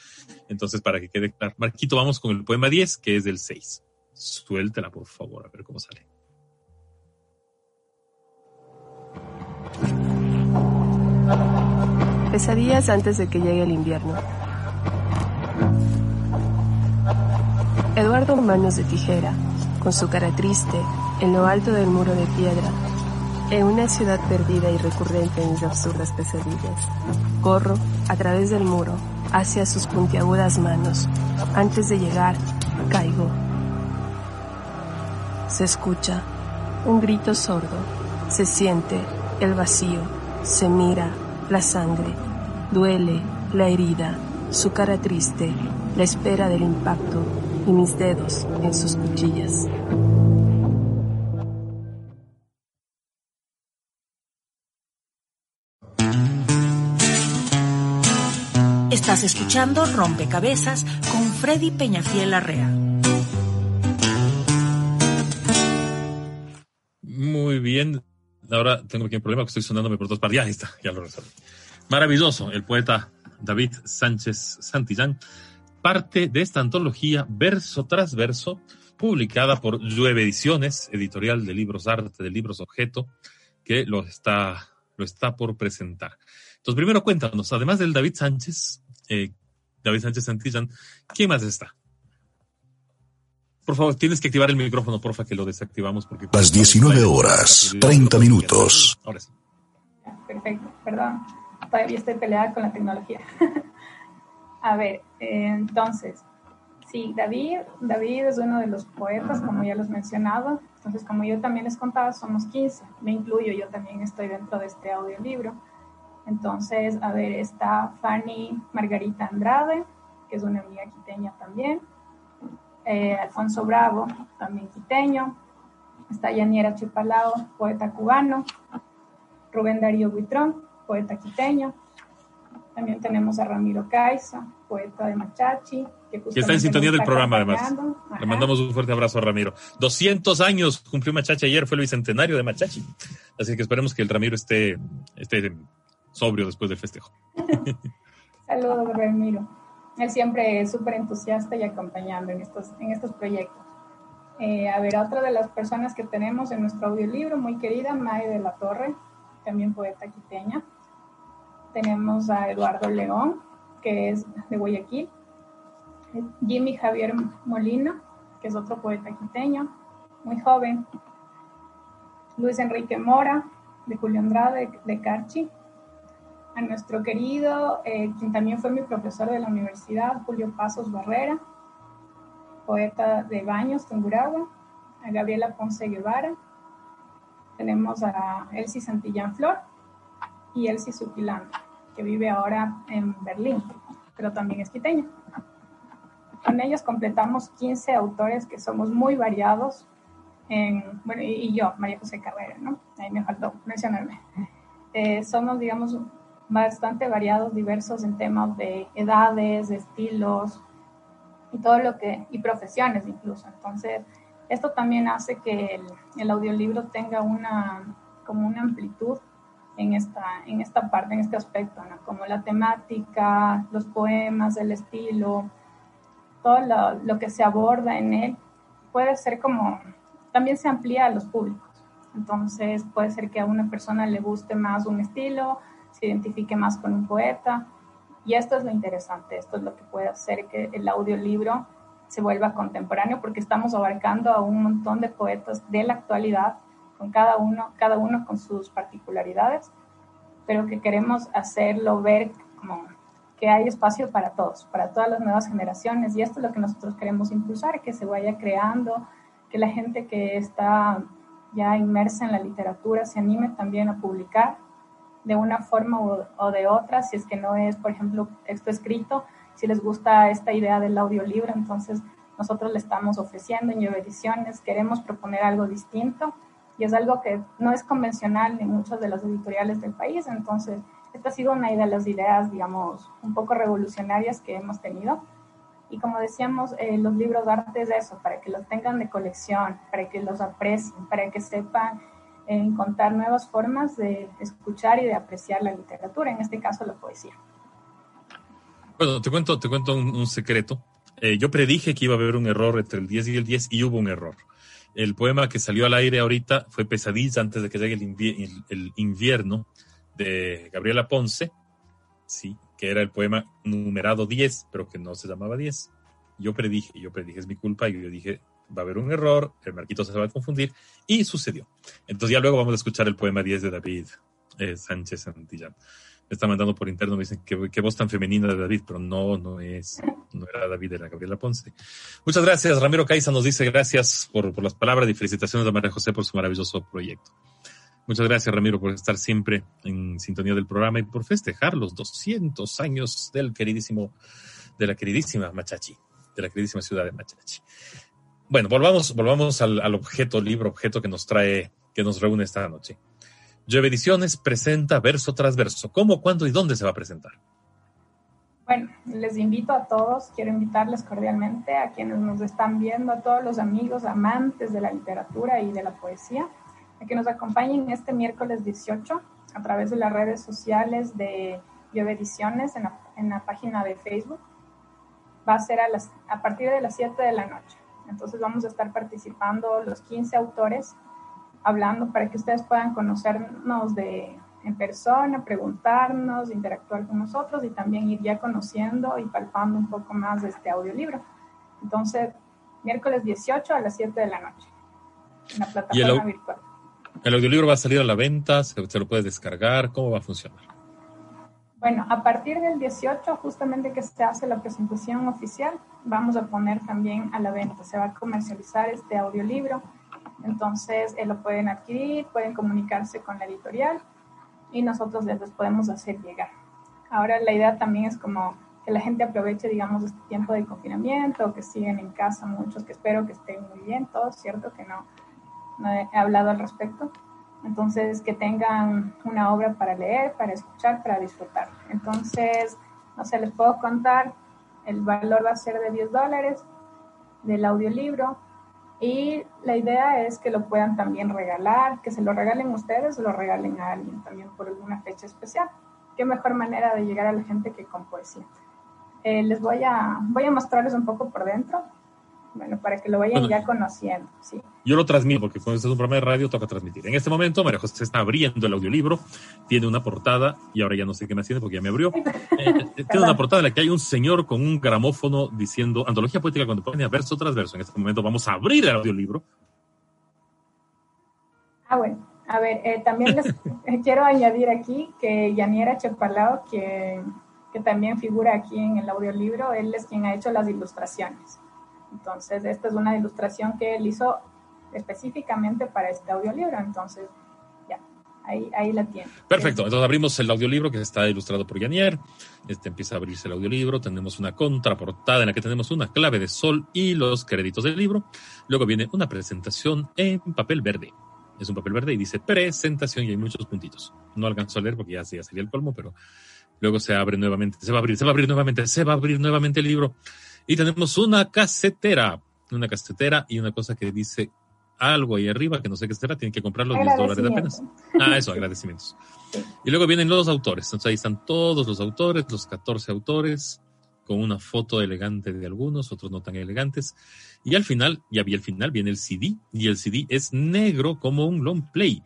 Entonces, para que quede claro, Marquito, vamos con el poema 10, que es del 6. Suéltela, por favor, a ver cómo sale. Pesadillas antes de que llegue el invierno. Eduardo Manos de Tijera, con su cara triste, en lo alto del muro de piedra, en una ciudad perdida y recurrente en mis absurdas pesadillas. Corro a través del muro hacia sus puntiagudas manos. Antes de llegar, caigo. Se escucha un grito sordo. Se siente el vacío. Se mira la sangre. Duele la herida, su cara triste, la espera del impacto y mis dedos en sus cuchillas. Estás escuchando Rompecabezas con Freddy Peñafiel Arrea. Muy bien. Ahora tengo aquí un problema que estoy sonándome por dos partes. Ya ahí está, ya lo resolví. Maravilloso. El poeta David Sánchez Santillán, parte de esta antología verso tras verso, publicada por Llueve Ediciones, editorial de libros arte, de libros objeto, que lo está, lo está por presentar. Entonces, primero cuéntanos, además del David Sánchez, eh, David Sánchez Santillán, ¿quién más está? Por favor, tienes que activar el micrófono, porfa, que lo desactivamos. porque Las 19 horas, 30 minutos. Ahora sí. Perfecto, perdón. Todavía estoy peleada con la tecnología. [laughs] A ver, eh, entonces, sí, David, David es uno de los poetas, como ya los mencionado. Entonces, como yo también les contaba, somos 15. Me incluyo, yo también estoy dentro de este audiolibro. Entonces, a ver, está Fanny Margarita Andrade, que es una amiga quiteña también. Eh, Alfonso Bravo, también quiteño. Está Yaniera Chupalao, poeta cubano. Rubén Darío Buitrón, poeta quiteño. También tenemos a Ramiro Caiza, poeta de Machachi. Que, Que está en sintonía del programa, además. Le mandamos un fuerte abrazo a Ramiro. 200 años cumplió Machachi ayer, fue el bicentenario de Machachi. Así que esperemos que el Ramiro esté, esté sobrio después del festejo. [laughs] Saludos, Ramiro. Él siempre es súper entusiasta y acompañando en estos, en estos proyectos. Eh, a ver, otra de las personas que tenemos en nuestro audiolibro, muy querida, May de la Torre, también poeta quiteña. Tenemos a Eduardo León, que es de Guayaquil. Jimmy Javier Molina, que es otro poeta quiteño, muy joven. Luis Enrique Mora, de Julio Andrade, de Carchi a nuestro querido, eh, quien también fue mi profesor de la universidad, Julio Pasos Barrera, poeta de Baños, Tungurahua, a Gabriela Ponce Guevara, tenemos a Elsie Santillán Flor y Elsie Zuquilán, que vive ahora en Berlín, pero también es quiteña. Con ellos completamos 15 autores que somos muy variados, en, bueno, y, y yo, María José Carrera, ¿no? Ahí me faltó mencionarme. Eh, somos, digamos, bastante variados, diversos en temas de edades, de estilos y todo lo que, y profesiones incluso. Entonces, esto también hace que el, el audiolibro tenga una, como una amplitud en esta, en esta parte, en este aspecto, ¿no? Como la temática, los poemas, el estilo, todo lo, lo que se aborda en él puede ser como, también se amplía a los públicos. Entonces puede ser que a una persona le guste más un estilo, se identifique más con un poeta. Y esto es lo interesante, esto es lo que puede hacer que el audiolibro se vuelva contemporáneo porque estamos abarcando a un montón de poetas de la actualidad, con cada uno, cada uno con sus particularidades, pero que queremos hacerlo ver como que hay espacio para todos, para todas las nuevas generaciones. Y esto es lo que nosotros queremos impulsar, que se vaya creando, que la gente que está ya inmersa en la literatura se anime también a publicar de una forma o, de otra, si es que no es, por ejemplo, texto escrito, si les gusta esta idea del audiolibro, entonces nosotros le estamos ofreciendo en Ediciones, queremos proponer algo distinto y es algo que no es convencional en muchas de las editoriales del país, entonces esta ha sido una de las ideas, digamos, un poco revolucionarias que hemos tenido. Y como decíamos, eh, los libros de arte es eso, para que los tengan de colección, para que los aprecien, para que sepan eh, encontrar nuevas formas de escuchar y de apreciar la literatura, en este caso la poesía. Bueno, te cuento, te cuento un, secreto. Eh, yo predije que iba a haber un error entre el 10 y el 10 y hubo un error. El poema que salió al aire ahorita fue Pesadilla antes de que llegue el, invier el, el invierno de Gabriela Ponce, sí, que era el poema numerado 10, pero que no se llamaba 10. Yo predije, yo predije, es mi culpa, y yo dije, va a haber un error, el Marquito se va a confundir, y sucedió. Entonces ya luego vamos a escuchar el poema 10 de David eh, Sánchez Santillán. Me está mandando por interno, me dicen que, que voz tan femenina de David, pero no, no es, no era David, era Gabriela Ponce. Muchas gracias, Ramiro Caiza nos dice gracias por, por las palabras y felicitaciones a María José por su maravilloso proyecto. Muchas gracias, Ramiro, por estar siempre en sintonía del programa y por festejar los 200 años del queridísimo, de la queridísima Machachi, de la queridísima ciudad de Machachi. Bueno, volvamos, volvamos al, al objeto, libro, objeto que nos trae, que nos reúne esta noche. Llueve Ediciones presenta verso tras verso. ¿Cómo, cuándo y dónde se va a presentar? Bueno, les invito a todos, quiero invitarles cordialmente a quienes nos están viendo, a todos los amigos amantes de la literatura y de la poesía, a que nos acompañen este miércoles 18 a través de las redes sociales de Llueve Ediciones en la, página de Facebook. Va a ser a, a partir de las 7 de la noche. Entonces vamos a estar participando los 15 autores hablando para que ustedes puedan conocernos de, en persona, preguntarnos, interactuar con nosotros y también ir ya conociendo y palpando un poco más de este audiolibro. Entonces, miércoles 18 a las 7 de la noche, en la plataforma el, virtual. ¿El audiolibro va a salir a la venta? ¿Se, ¿Se, lo puedes descargar? ¿Cómo va a funcionar? Bueno, a partir del 18, justamente que se hace la presentación oficial, vamos a poner también a la venta. Se va a comercializar este audiolibro entonces, eh, lo pueden adquirir, pueden comunicarse con la editorial y nosotros les podemos hacer llegar. Ahora la idea también es como que la gente aproveche, digamos, este tiempo de confinamiento, que siguen en casa muchos, que espero que estén muy bien, todos, ¿cierto? Que no, no he hablado al respecto. Entonces, que tengan una obra para leer, para escuchar, para disfrutar. Entonces, no sé, les puedo contar, el valor va a ser de 10 dólares del audiolibro, y la idea es que lo puedan también regalar, que se lo regalen ustedes o lo regalen a alguien también por alguna fecha especial. Qué mejor manera de llegar a la gente que con poesía. Eh, les voy a, voy a mostrarles un poco por dentro, bueno, para que lo vayan ya conociendo. ¿sí? Yo lo transmito porque cuando este es un programa de radio toca transmitir. En este momento María José está abriendo el audiolibro, tiene una portada y ahora ya no sé qué me haciendo porque ya me abrió. [laughs] Eh, tiene una portada en la que hay un señor con un gramófono diciendo antología poética contemporánea verso tras verso. En este momento vamos a abrir el audiolibro. Ah, bueno. A ver, eh, también les [laughs] quiero añadir aquí que Yaniera Chepalao, que, que también figura aquí en el audiolibro, él es quien ha hecho las ilustraciones. Entonces, esta es una ilustración que él hizo específicamente para este audiolibro. Entonces, ya, ahí, ahí la tiene. Perfecto. Entonces abrimos el audiolibro que está ilustrado por Yanier. Este empieza a abrirse el audiolibro. Tenemos una contraportada en la que tenemos una clave de sol y los créditos del libro. Luego viene una presentación en papel verde. Es un papel verde y dice presentación y hay muchos puntitos. No alcanzo a leer porque ya, ya sería el colmo, pero luego se abre nuevamente. Se va a abrir, se va a abrir nuevamente, se va a abrir nuevamente el libro. Y tenemos una casetera, una casetera y una cosa que dice algo ahí arriba, que no sé qué será, tienen que comprar los 10 dólares apenas. Ah, eso, agradecimientos. Y luego vienen los autores, entonces ahí están todos los autores, los 14 autores, con una foto elegante de algunos, otros no tan elegantes. Y al final, ya vi el final, viene el CD, y el CD es negro como un long play.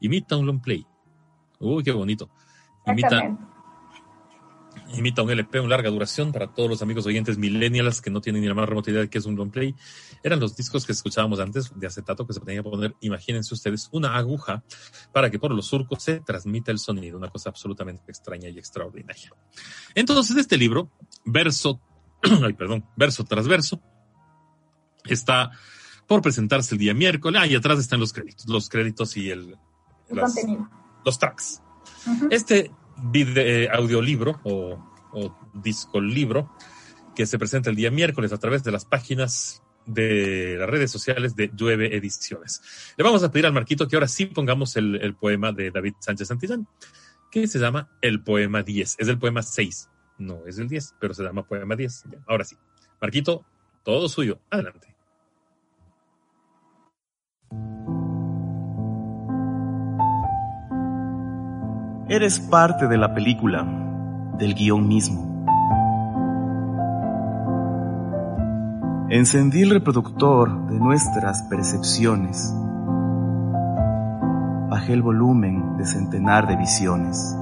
Imita un long play. Uy, qué bonito. Imita, imita un LP, una larga duración para todos los amigos oyentes millennials que no tienen ni la más remota idea de qué es un long play. Eran los discos que escuchábamos antes de acetato que se tenía que poner, imagínense ustedes, una aguja para que por los surcos se transmita el sonido, una cosa absolutamente extraña y extraordinaria. Entonces, este libro, verso, [clears throat] ay, perdón, verso tras verso, está por presentarse el día miércoles. Ah, y atrás están los créditos, los créditos y el, el las, los tracks. Uh -huh. Este video, eh, audiolibro o, o disco libro que se presenta el día miércoles a través de las páginas de las redes sociales de Llueve Ediciones. Le vamos a pedir al Marquito que ahora sí pongamos el, el poema de David Sánchez Santillán, que se llama El Poema 10. Es el poema 6, no es el 10, pero se llama Poema 10. Ahora sí. Marquito, todo suyo. Adelante. Eres parte de la película, del guion mismo. Encendí el reproductor de nuestras percepciones. Bajé el volumen de centenar de visiones.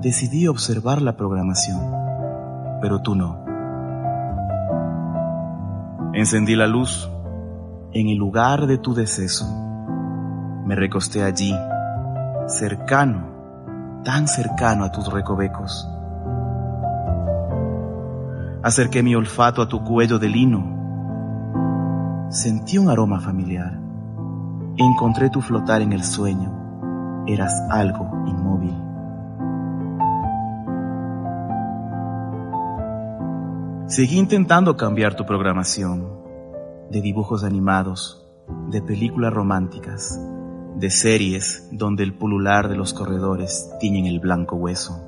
Decidí observar la programación, pero tú no. Encendí la luz en el lugar de tu deceso. Me recosté allí, cercano, tan cercano a tus recovecos. Acerqué mi olfato a tu cuello de lino. Sentí un aroma familiar. Encontré tu flotar en el sueño. Eras algo inmóvil. Seguí intentando cambiar tu programación de dibujos animados, de películas románticas, de series donde el pulular de los corredores tiñen el blanco hueso.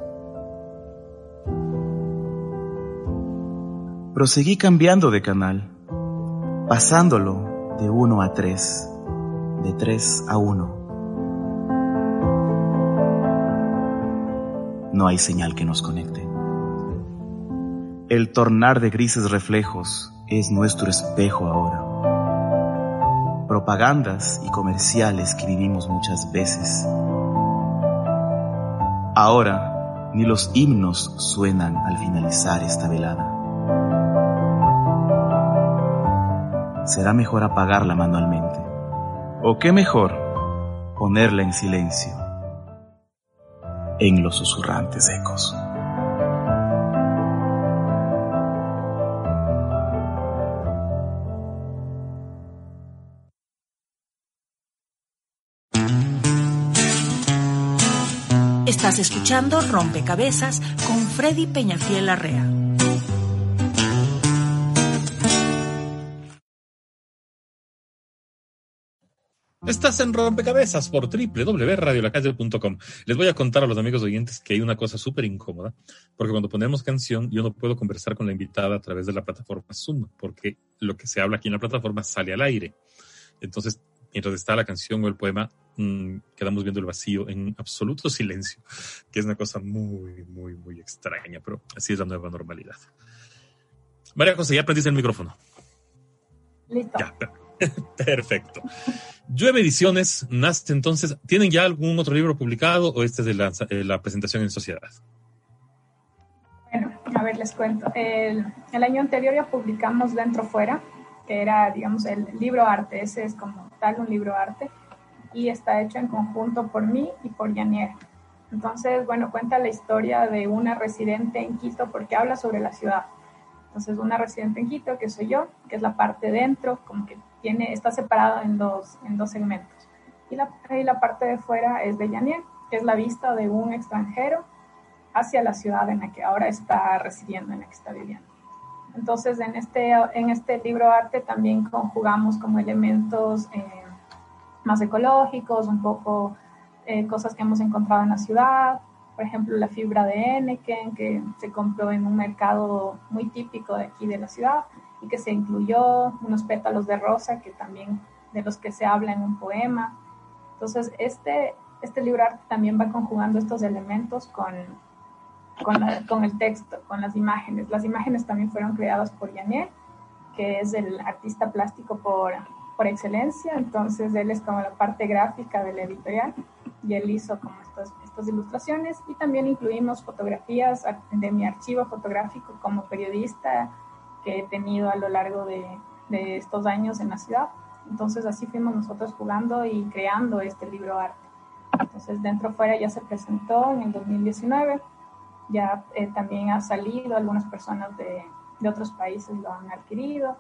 Proseguí cambiando de canal, pasándolo de uno a tres, de tres a uno. No hay señal que nos conecte. El tornar de grises reflejos es nuestro espejo ahora. Propagandas y comerciales que vivimos muchas veces. Ahora ni los himnos suenan al finalizar esta velada. Será mejor apagarla manualmente. ¿O qué mejor? Ponerla en silencio en los susurrantes ecos. Estás escuchando Rompecabezas con Freddy Peñafiel Arrea. Estás en Rompecabezas por www.radiolacalle.com. Les voy a contar a los amigos oyentes que hay una cosa súper incómoda, porque cuando ponemos canción yo no puedo conversar con la invitada a través de la plataforma Zoom, porque lo que se habla aquí en la plataforma sale al aire. Entonces, mientras está la canción o el poema, mmm, quedamos viendo el vacío en absoluto silencio, que es una cosa muy, muy, muy extraña, pero así es la nueva normalidad. María José, ya aprendiste el micrófono. Listo. Ya, [laughs] perfecto. Llueve Ediciones nace entonces. ¿Tienen ya algún otro libro publicado o este es de la, de la presentación en sociedad? Bueno, a ver, les cuento. El, el, año anterior ya publicamos Dentro Fuera, que era, digamos, el libro arte. Ese es como tal un libro arte y está hecho en conjunto por mí y por Yanier. Entonces, bueno, cuenta la historia de una residente en Quito porque habla sobre la ciudad. Entonces, una residente en Quito, que soy yo, que es la parte dentro, como que tiene, está separado en dos, en dos segmentos. Y la, y la parte de fuera es de Yanier, que es la vista de un extranjero hacia la ciudad en la que ahora está residiendo, en la que está viviendo. Entonces, en este, en este libro arte también conjugamos como elementos eh, más ecológicos, un poco eh, cosas que hemos encontrado en la ciudad, por ejemplo, la fibra de Enneken, que se compró en un mercado muy típico de aquí de la ciudad y que se incluyó, unos pétalos de rosa que también de los que se habla en un poema. Entonces, este, este libro arte también va conjugando estos elementos con, con, la, con, el texto, con las imágenes. Las imágenes también fueron creadas por Yaniel, que es el artista plástico por, por excelencia, entonces él es como la parte gráfica de la editorial y él hizo como estas, estas ilustraciones y también incluimos fotografías de mi archivo fotográfico como periodista que he tenido a lo largo de, de estos años en la ciudad. Entonces así fuimos nosotros jugando y creando este libro arte. Entonces dentro fuera ya se presentó en el 2019, ya eh, también ha salido, algunas personas de, de otros países lo han adquirido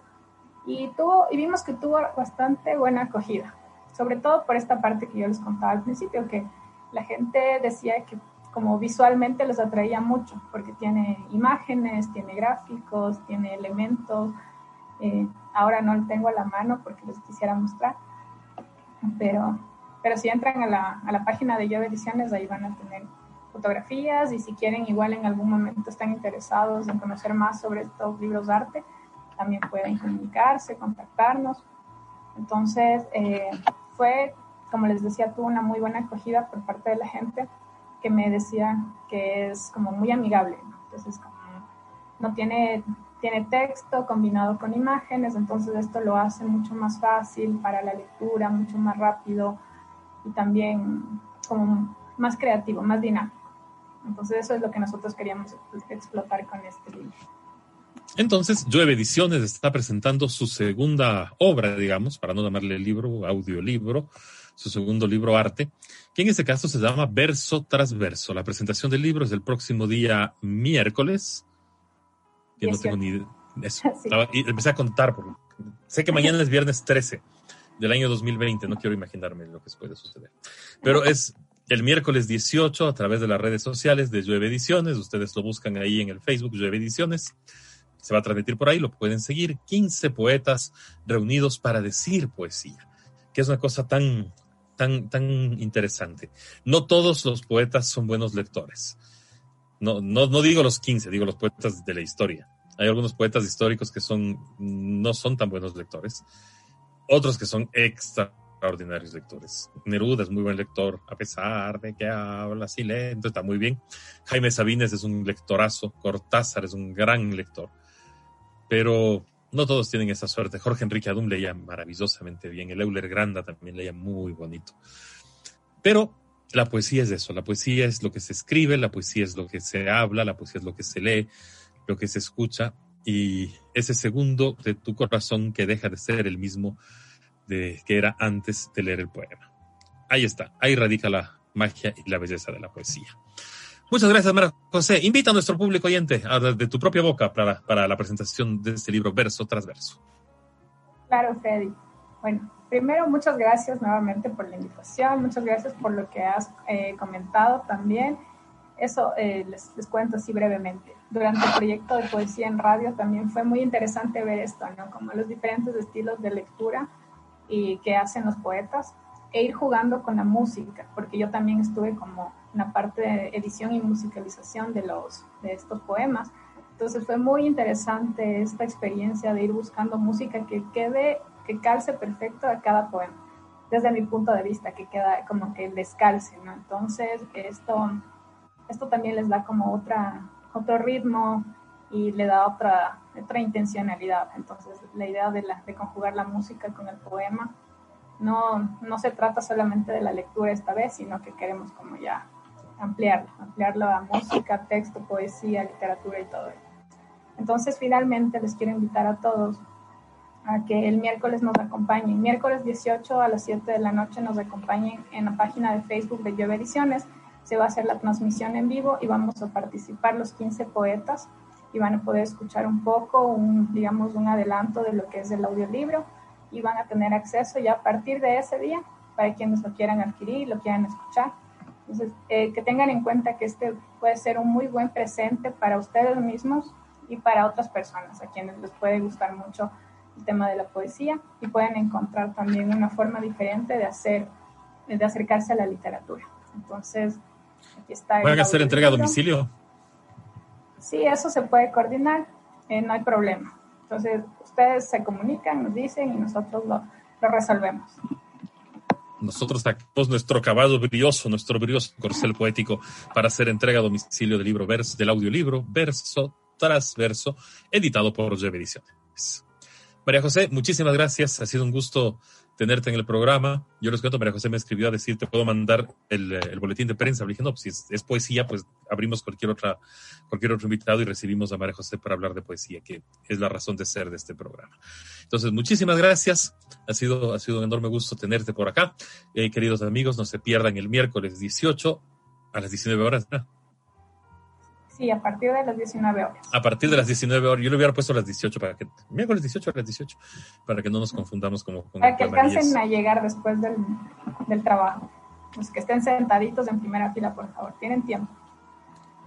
y, tuvo, vimos que tuvo bastante buena acogida, sobre todo por esta parte que yo les contaba al principio, que la gente decía que como visualmente les atraía mucho, porque tiene imágenes, tiene gráficos, tiene elementos. Eh, ahora no lo tengo a la mano porque les quisiera mostrar, pero, pero si entran a la, a la página de Yo Ediciones, ahí van a tener fotografías y si quieren igual en algún momento están interesados en conocer más sobre estos libros de arte, también pueden comunicarse, contactarnos. Entonces, eh, fue, como les decía, tuvo una muy buena acogida por parte de la gente que me decía que es como muy amigable. ¿no? Entonces, como no tiene, tiene texto combinado con imágenes, entonces esto lo hace mucho más fácil para la lectura, mucho más rápido y también como más creativo, más dinámico. Entonces eso es lo que nosotros queríamos explotar con este libro. Entonces, Llueve Ediciones está presentando su segunda obra, digamos, para no llamarle libro, audiolibro, su segundo libro arte, que en este caso se llama Verso tras Verso. La presentación del libro es el próximo día miércoles, que no tengo ni. Eso. [laughs] Sí. Y empecé a contar, porque sé que mañana es viernes 13 del año 2020, no quiero imaginarme lo que puede suceder. Pero es el miércoles 18 a través de las redes sociales de Llueve Ediciones, ustedes lo buscan ahí en el Facebook, Llueve Ediciones, se va a transmitir por ahí, lo pueden seguir, 15 poetas reunidos para decir poesía, que es una cosa tan, tan, tan interesante. No todos los poetas son buenos lectores. No, no, no digo los 15, digo los poetas de la historia. Hay algunos poetas históricos que son, no son tan buenos lectores. Otros que son extraordinarios lectores. Neruda es muy buen lector, a pesar de que habla así lento, está muy bien. Jaime Sabines es un lectorazo. Cortázar es un gran lector. Pero no todos tienen esa suerte. Jorge Enrique Adum leía maravillosamente bien. El Euler Granda también leía muy bonito. Pero la poesía es eso. La poesía es lo que se escribe, la poesía es lo que se habla, la poesía es lo que se lee, lo que se escucha. Y ese segundo de tu corazón que deja de ser el mismo de que era antes de leer el poema. Ahí está. Ahí radica la magia y la belleza de la poesía. Muchas gracias, Mara José. Invita a nuestro público oyente a- de tu propia boca para, para la presentación de este libro verso tras verso. Claro, Freddy. Bueno, primero muchas gracias nuevamente por la invitación, muchas gracias por lo que has eh, comentado también. Eso eh, les, les cuento así brevemente. Durante el proyecto de poesía en radio también fue muy interesante ver esto, ¿no? Como los diferentes estilos de lectura y que hacen los poetas e ir jugando con la música, porque yo también estuve como en la parte de edición y musicalización de, los, de estos poemas. Entonces fue muy interesante esta experiencia de ir buscando música que quede, que calce perfecto a cada poema, desde mi punto de vista, que queda como que les calce, ¿no? Entonces esto, esto también les da como otra, otro ritmo y le da otra, otra intencionalidad. Entonces la idea de, la, de conjugar la música con el poema no, no se trata solamente de la lectura esta vez, sino que queremos como ya ampliarlo, ampliarlo a música, texto, poesía, literatura y todo. Entonces, finalmente les quiero invitar a todos a que el miércoles nos acompañen. Miércoles 18 a las 7 de la noche nos acompañen en la página de Facebook de Llueve Ediciones. Se va a hacer la transmisión en vivo y vamos a participar los 15 poetas y van a poder escuchar un poco, un, digamos, un adelanto de lo que es el audiolibro y van a tener acceso ya a partir de ese día para quienes lo quieran adquirir, lo quieran escuchar. Entonces, eh, que tengan en cuenta que este puede ser un muy buen presente para ustedes mismos y para otras personas a quienes les puede gustar mucho el tema de la poesía y pueden encontrar también una forma diferente de hacer, de acercarse a la literatura. Entonces, aquí está. el ¿Pueden hacer entrega a domicilio? Sí, eso se puede coordinar, eh, no hay problema. Entonces, ustedes se comunican, nos dicen y nosotros lo, lo resolvemos. Nosotros sacamos nuestro caballo brioso, nuestro brioso corcel poético para hacer entrega a domicilio del libro verso, del audiolibro verso tras verso, editado por Lleve Ediciones. María José, muchísimas gracias. Ha sido un gusto tenerte en el programa. Yo les cuento, María José me escribió a decir, te puedo mandar el, eh, el boletín de prensa. Le dije, no, pues si es, es poesía, pues abrimos cualquier otra, cualquier otro invitado y recibimos a María José para hablar de poesía, que es la razón de ser de este programa. Entonces, muchísimas gracias. Ha sido, ha sido un enorme gusto tenerte por acá. Eh, queridos amigos, no se pierdan el miércoles 18 a las 19 horas. ¿no? Sí, a partir de las 19 horas. A partir de las 19 horas. Yo le hubiera puesto a las 18 para que, miércoles 18 a las 18, para que no nos confundamos como con Para que alcancen a llegar después del, del trabajo. Los que estén sentaditos en primera fila, por favor, tienen tiempo.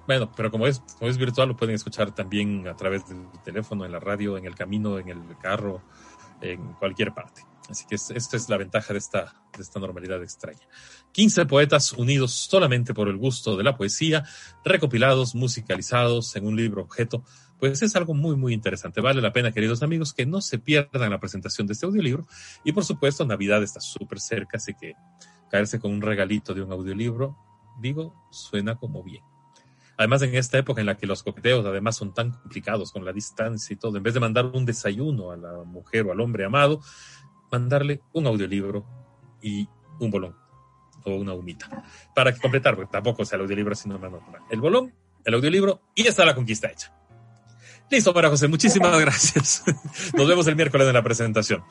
Bueno, pero como es, como es virtual, lo pueden escuchar también a través del teléfono, en la radio, en el camino, en el carro, en cualquier parte. Así que es- esta es la ventaja de esta, de esta normalidad extraña. 15 poetas unidos solamente por el gusto de la poesía, recopilados, musicalizados en un libro objeto, pues es algo muy, muy interesante. Vale la pena, queridos amigos, que no se pierdan la presentación de este audiolibro. Y por supuesto, Navidad está súper cerca, así que caerse con un regalito de un audiolibro, digo, suena como bien. Además, en esta época en la que los coqueteos además son tan complicados con la distancia y todo, en vez de mandar un desayuno a la mujer o al hombre amado, mandarle un audiolibro y un bolón o una humita para completar, porque tampoco sea el audiolibro sino. El bolón, el audiolibro y ya está la conquista hecha. Listo, María José, muchísimas [laughs] gracias. Nos vemos el miércoles en la presentación.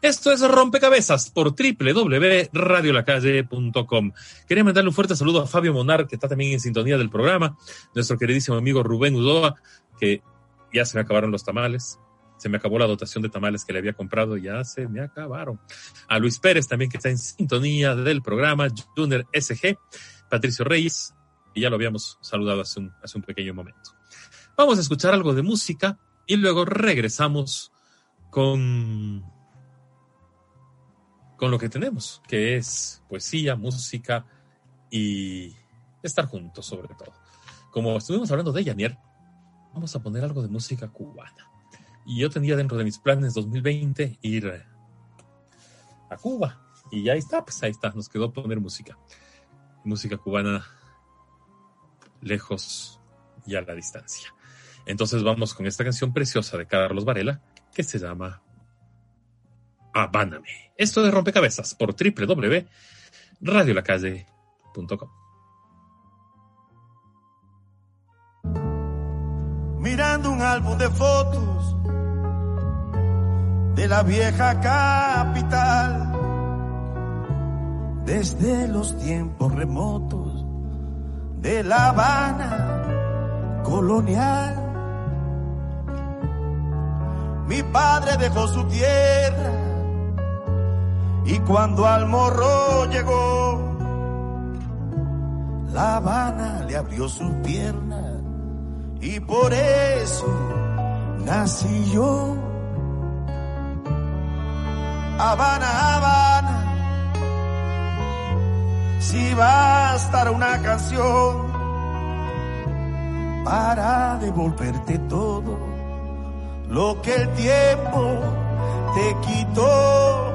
Esto es Rompecabezas por www.radiolacalle.com. Quería mandarle un fuerte saludo a Fabio Monar, que está también en sintonía del programa, nuestro queridísimo amigo Rubén Udoa, que ya se me acabaron los tamales, se me acabó la dotación de tamales que le había comprado, ya se me acabaron. A Luis Pérez también, que está en sintonía del programa, Junior SG, Patricio Reyes, y ya lo habíamos saludado hace un, hace un pequeño momento. Vamos a escuchar algo de música y luego regresamos con, con lo que tenemos, que es poesía, música y estar juntos sobre todo. Como estuvimos hablando de Yanier, vamos a poner algo de música cubana. Y yo tenía dentro de mis planes 2020 ir a Cuba. Y ya está, pues ahí está, nos quedó poner música. Música cubana lejos y a la distancia. Entonces vamos con esta canción preciosa de Carlos Varela que se llama Habáname. Esto de rompecabezas por www.radiolacalle.com. Mirando un álbum de fotos de la vieja capital, desde los tiempos remotos de La Habana colonial mi padre dejó su tierra y cuando al morro llegó, La Habana le abrió sus piernas y por eso nací yo. Habana, Habana, si va a estar una canción para devolverte todo lo que el tiempo te quitó.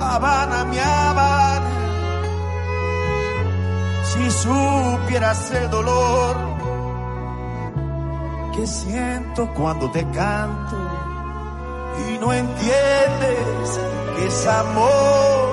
Habana, mi Habana, si supieras el dolor que siento cuando te canto no entiendes que es amor.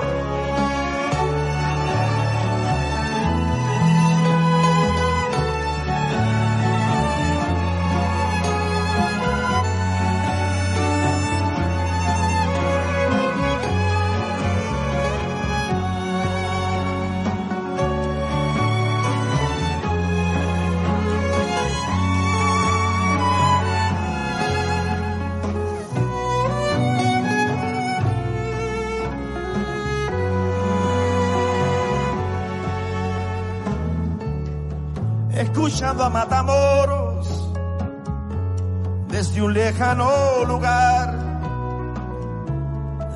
Escuchando a Matamoros desde un lejano lugar.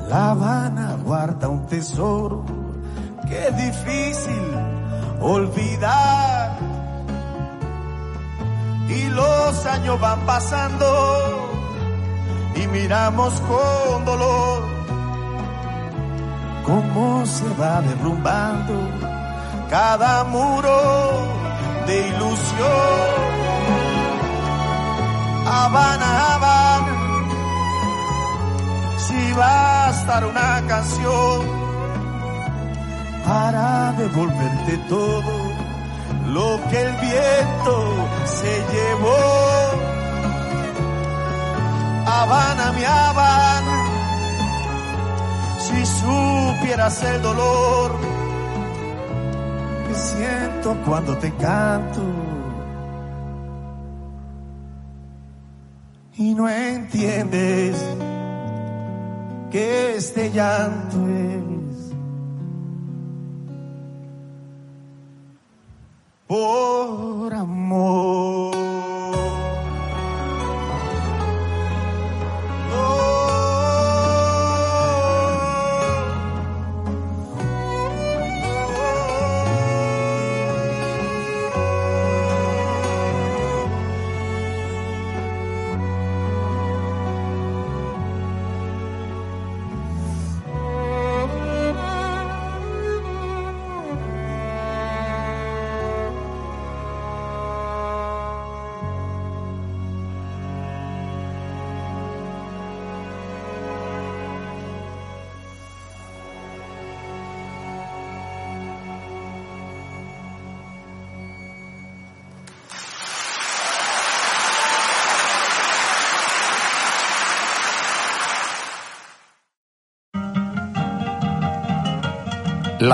La Habana guarda un tesoro que es difícil olvidar. Y los años van pasando y miramos con dolor cómo se va derrumbando cada muro de ilusión. Habana, Habana, si estar una canción para devolverte todo lo que el viento se llevó. Habana, mi Habana, si supieras el dolor cuando te canto. Y no entiendes que este llanto es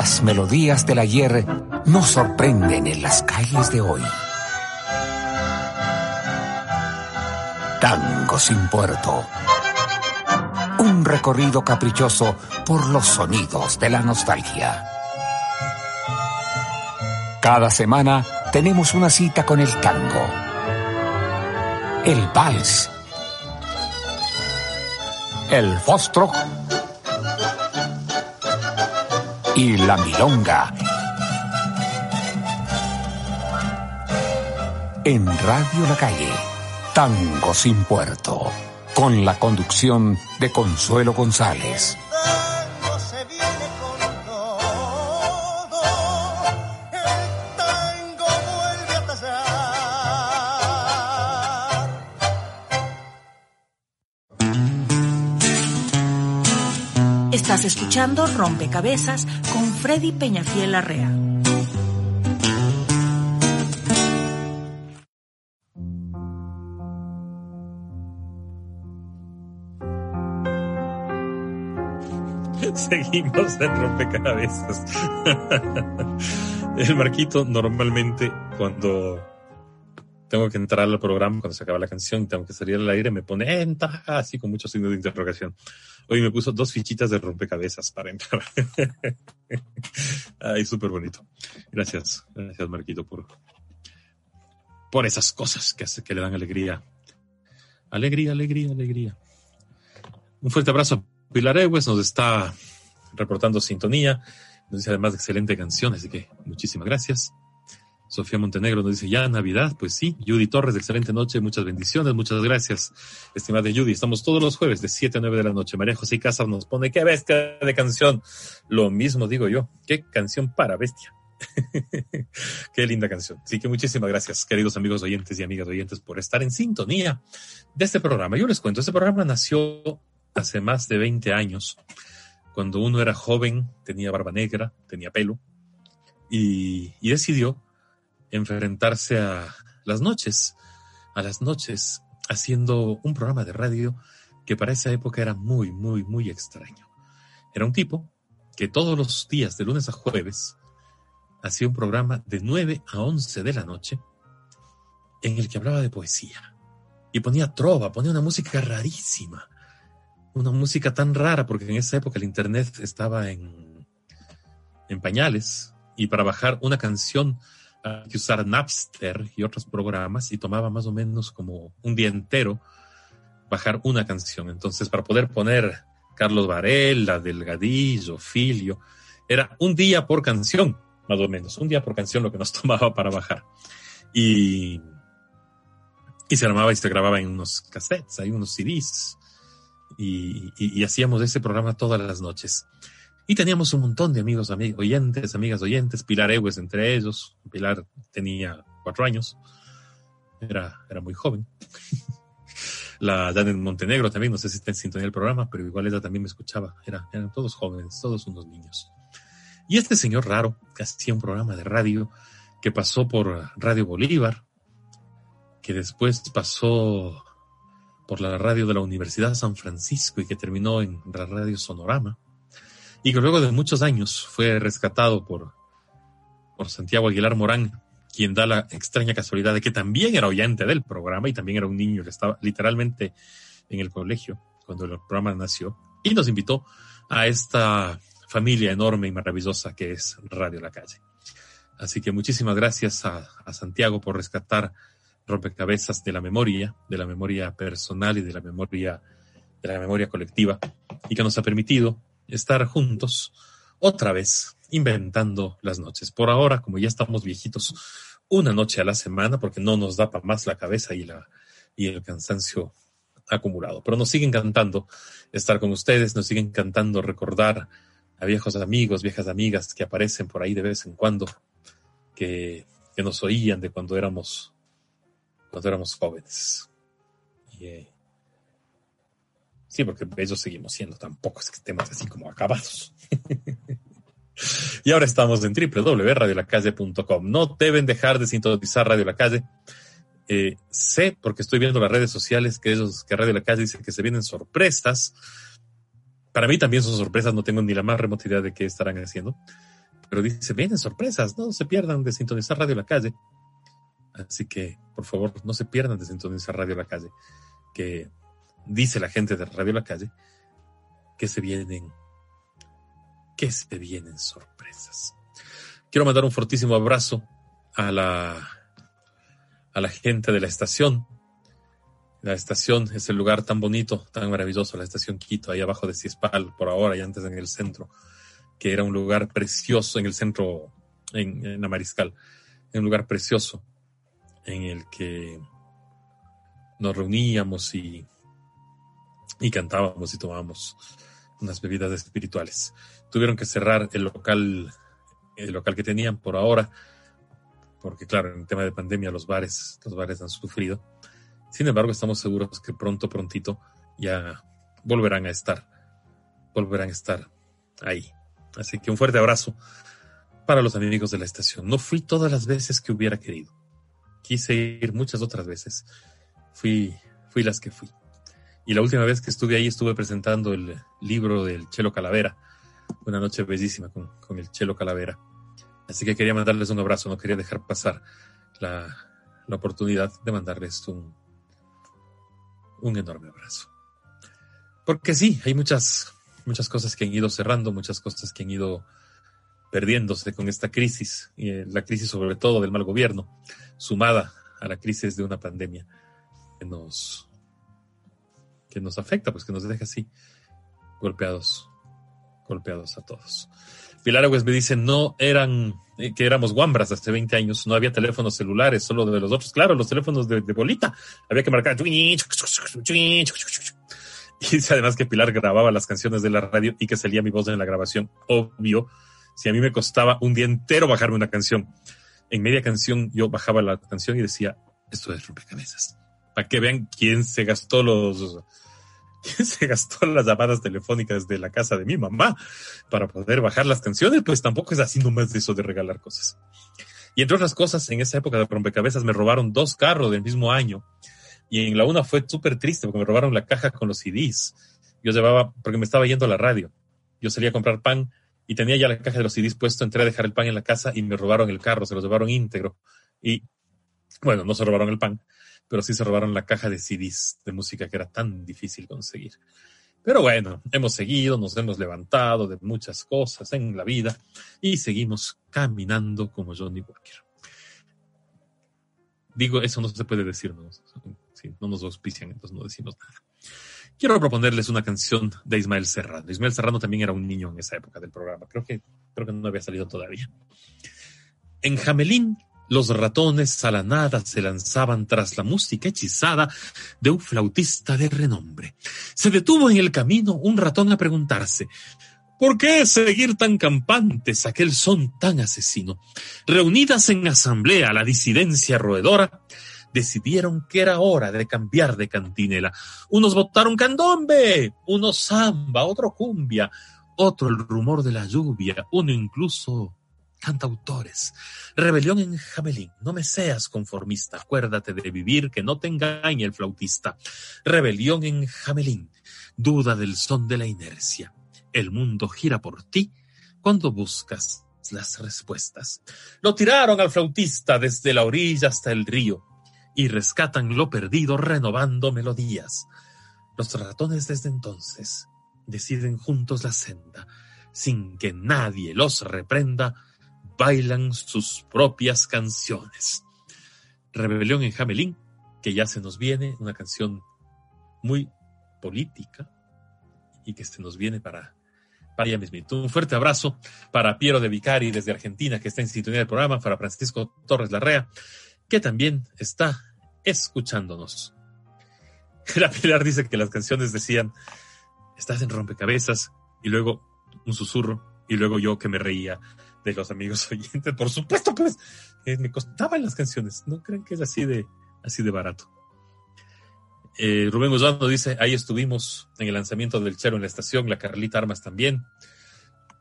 Las melodías del ayer nos sorprenden en las calles de hoy. Tango sin puerto. Un recorrido caprichoso por los sonidos de la nostalgia. Cada semana tenemos una cita con el tango, el vals, el fostro y la milonga. En Radio La Calle, Tango sin Puerto, con la conducción de Consuelo González. Estás escuchando Rompecabezas con Freddy Peñafiel Arrea. [laughs] Seguimos en rompecabezas. [laughs] El Marquito normalmente cuando tengo que entrar al programa, cuando se acaba la canción tengo que salir al aire, me pone entra así con muchos signos de interrogación. Hoy me puso dos fichitas de rompecabezas para entrar. [laughs] Ay, súper bonito. Gracias, gracias Marquito por, por esas cosas que, hace, que le dan alegría. Alegría, alegría, alegría. Un fuerte abrazo a Pilar Ewes, nos está reportando sintonía. Nos dice además de excelente canción, así que muchísimas gracias. Sofía Montenegro nos dice, ya Navidad, pues sí. Judy Torres, excelente noche, muchas bendiciones, muchas gracias, estimada Judy. Estamos todos los jueves de 7 a 9 de la noche. María José Casas nos pone, qué bestia de canción. Lo mismo digo yo, qué canción para bestia. [laughs] qué linda canción. Así que muchísimas gracias, queridos amigos oyentes y amigas oyentes, por estar en sintonía de este programa. Yo les cuento, este programa nació hace más de 20 años, cuando uno era joven, tenía barba negra, tenía pelo, y, y decidió enfrentarse a las noches, a las noches, haciendo un programa de radio que para esa época era muy, muy, muy extraño. Era un tipo que todos los días, de lunes a jueves, hacía un programa de 9 a 11 de la noche en el que hablaba de poesía y ponía trova, ponía una música rarísima, una música tan rara porque en esa época el internet estaba en, en pañales y para bajar una canción que usar Napster y otros programas y tomaba más o menos como un día entero bajar una canción. Entonces, para poder poner Carlos Varela, Delgadillo, Filio, era un día por canción, más o menos, un día por canción lo que nos [laughs] tomaba para bajar. Y, y se armaba y se grababa en unos cassettes, hay unos CDs. Y, y, y hacíamos ese programa todas las noches. Y teníamos un montón de amigos, oyentes, amigas oyentes, Pilar Ewes entre ellos. Pilar tenía cuatro años, era, era muy joven. [laughs] La Janet Montenegro también, no sé si está en sintonía del programa, pero igual ella también me escuchaba. Era, eran todos jóvenes, todos unos niños. Y este señor raro, que hacía un programa de radio, que pasó por Radio Bolívar, que después pasó por la radio de la Universidad de San Francisco y que terminó en la radio Sonorama y que luego de muchos años fue rescatado por, por Santiago Aguilar Morán, quien da la extraña casualidad de que también era oyente del programa y también era un niño que estaba literalmente en el colegio cuando el programa nació y nos invitó a esta familia enorme y maravillosa que es Radio La Calle. Así que muchísimas gracias a, a Santiago por rescatar rompecabezas de la memoria, de la memoria personal y de la memoria de la memoria colectiva y que nos ha permitido estar juntos otra vez inventando las noches. Por ahora, como ya estamos viejitos, una noche a la semana porque no nos da para más la cabeza y, la, y el cansancio acumulado. Pero nos sigue encantando estar con ustedes, nos sigue encantando recordar a viejos amigos, viejas amigas que aparecen por ahí de vez en cuando, que, que nos oían de cuando éramos, cuando éramos jóvenes. Y, eh, Sí, porque ellos seguimos siendo, tampoco es que estemos así como acabados. [laughs] y ahora estamos en www.radiolacalle.com. No deben dejar de sintonizar Radio La Calle. Eh, sé, porque estoy viendo las redes sociales, que ellos, que Radio La Calle dice que se vienen sorpresas. Para mí también son sorpresas, no tengo ni la más remota idea de qué estarán haciendo. pero dice, vienen sorpresas, no se pierdan de sintonizar Radio La Calle. Así que, por favor, no se pierdan de sintonizar Radio La Calle, que dice la gente de Radio La Calle que se vienen, que se vienen sorpresas. Quiero mandar un fortísimo abrazo a la, a la gente de la estación. La estación es el lugar tan bonito, tan maravilloso, la estación Quito, ahí abajo de Ciespal, por ahora y antes en el centro, que era un lugar precioso en el centro, en, en la Mariscal, un lugar precioso en el que nos reuníamos y, y cantábamos y tomábamos unas bebidas espirituales. Tuvieron que cerrar el local, el local que tenían por ahora, porque claro, en tema de pandemia los bares, los bares han sufrido. Sin embargo, estamos seguros que pronto, prontito, ya volverán a estar, volverán a estar ahí. Así que un fuerte abrazo para los amigos de la estación. No fui todas las veces que hubiera querido. Quise ir muchas otras veces. Fui, fui las que fui. Y la última vez que estuve ahí estuve presentando el libro del Chelo Calavera. Una noche bellísima con, con el Chelo Calavera. Así que quería mandarles un abrazo, no quería dejar pasar la, la oportunidad de mandarles un, un enorme abrazo. Porque sí, hay muchas, muchas cosas que han ido cerrando, muchas cosas que han ido perdiéndose con esta crisis, y eh, la crisis sobre todo del mal gobierno, sumada a la crisis de una pandemia que nos, que nos afecta, pues que nos deja así golpeados, golpeados a todos. Pilar Agüez me dice, no eran, eh, que éramos guambras hace 20 años, no había teléfonos celulares, solo de los otros. Claro, los teléfonos de, de bolita, había que marcar. Y dice además que Pilar grababa las canciones de la radio y que salía mi voz en la grabación. Obvio, si a mí me costaba un día entero bajarme una canción, en media canción yo bajaba la canción y decía, esto es rompecabezas. Para que vean quién se gastó los, [laughs] se gastó las llamadas telefónicas de la casa de mi mamá para poder bajar las canciones, pues tampoco es así nomás de eso de regalar cosas. Y entre otras cosas, en esa época de rompecabezas me robaron dos carros del mismo año. Y en la una fue súper triste porque me robaron la caja con los CDs. Yo llevaba, porque me estaba yendo a la radio. Yo salía a comprar pan y tenía ya la caja de los CDs puesto, entré a dejar el pan en la casa y me robaron el carro, se lo llevaron íntegro. Y bueno, no se robaron el pan, pero sí se robaron la caja de CDs de música que era tan difícil conseguir. Pero bueno, hemos seguido, nos hemos levantado de muchas cosas en la vida y seguimos caminando como Johnny Walker. Digo, eso no se puede decir, no, no nos auspician, entonces no decimos nada. Quiero proponerles una canción de Ismael Serrano. Ismael Serrano también era un niño en esa época del programa. Creo que, creo que no había salido todavía. En Jamelín, los ratones a la nada se lanzaban tras la música hechizada de un flautista de renombre. Se detuvo en el camino un ratón a preguntarse, ¿Por qué seguir tan campantes aquel son tan asesino? Reunidas en asamblea la disidencia roedora, decidieron que era hora de cambiar de cantinela. Unos votaron candombe, unos samba, otro cumbia, otro el rumor de la lluvia, uno incluso cantautores. Rebelión en Jamelín, no me seas conformista, acuérdate de vivir, que no te engañe el flautista. Rebelión en Jamelín, duda del son de la inercia. El mundo gira por ti cuando buscas las respuestas. Lo tiraron al flautista desde la orilla hasta el río y rescatan lo perdido renovando melodías. Los ratones desde entonces deciden juntos la senda, sin que nadie los reprenda, bailan sus propias canciones. Rebelión en Jamelín, que ya se nos viene, una canción muy política y que se nos viene para, para ella mismito. Un fuerte abrazo para Piero de Vicari desde Argentina, que está en sintonía del programa, para Francisco Torres Larrea, que también está escuchándonos. [laughs] La Pilar dice que las canciones decían, estás en rompecabezas, y luego un susurro, y luego yo que me reía de los amigos [laughs] oyentes. Por supuesto, pues, me costaban las canciones. No creen que es así de, así de barato. Eh, Rubén Usando dice, ahí estuvimos en el lanzamiento del Chero en la estación, la Carlita Armas también.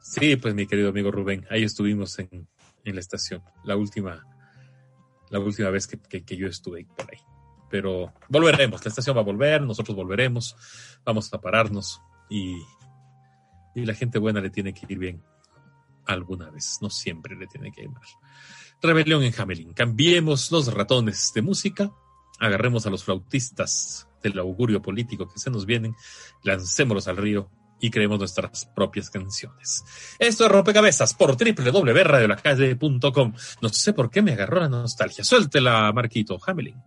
Sí, pues mi querido amigo Rubén, ahí estuvimos en, en la estación, la última, la última vez que, que, que yo estuve por ahí. Pero volveremos, la estación va a volver, nosotros volveremos, vamos a pararnos y, y la gente buena le tiene que ir bien. Alguna vez, no siempre le tiene que ir mal. Rebelión en Hamelin. Cambiemos los ratones de música, agarremos a los flautistas del augurio político que se nos vienen, lancémoslos al río y creemos nuestras propias canciones. Esto es Rompecabezas por www.radiolacalle.com. No sé por qué me agarró la nostalgia. Suéltela, Marquito, Hamelin.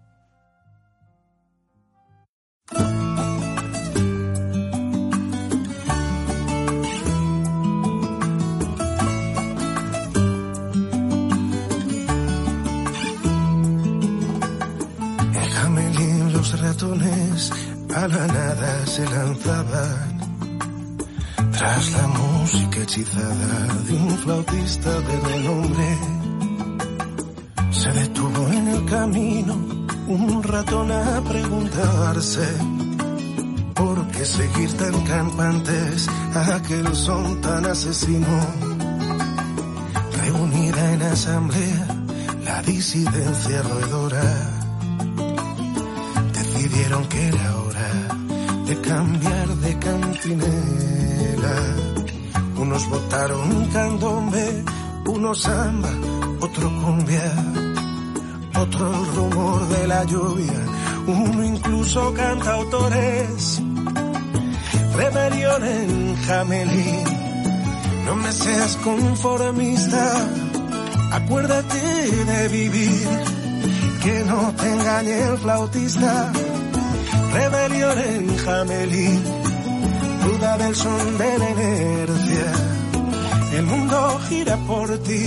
A la nada se lanzaban tras la música hechizada de un flautista de renombre. Se detuvo en el camino un ratón a preguntarse por qué seguir tan campantes a aquel son tan asesino. Reunida en asamblea la disidencia roedora decidieron que era hora de cambiar de cantinela. Unos votaron candombe, unos samba, otro cumbia, otro rumor de la lluvia, uno incluso cantautores. Rebelión en Jamelín, no me seas conformista, acuérdate de vivir, que no te engañe el flautista rebelión en Jamelín, duda del son de la inercia. El mundo gira por ti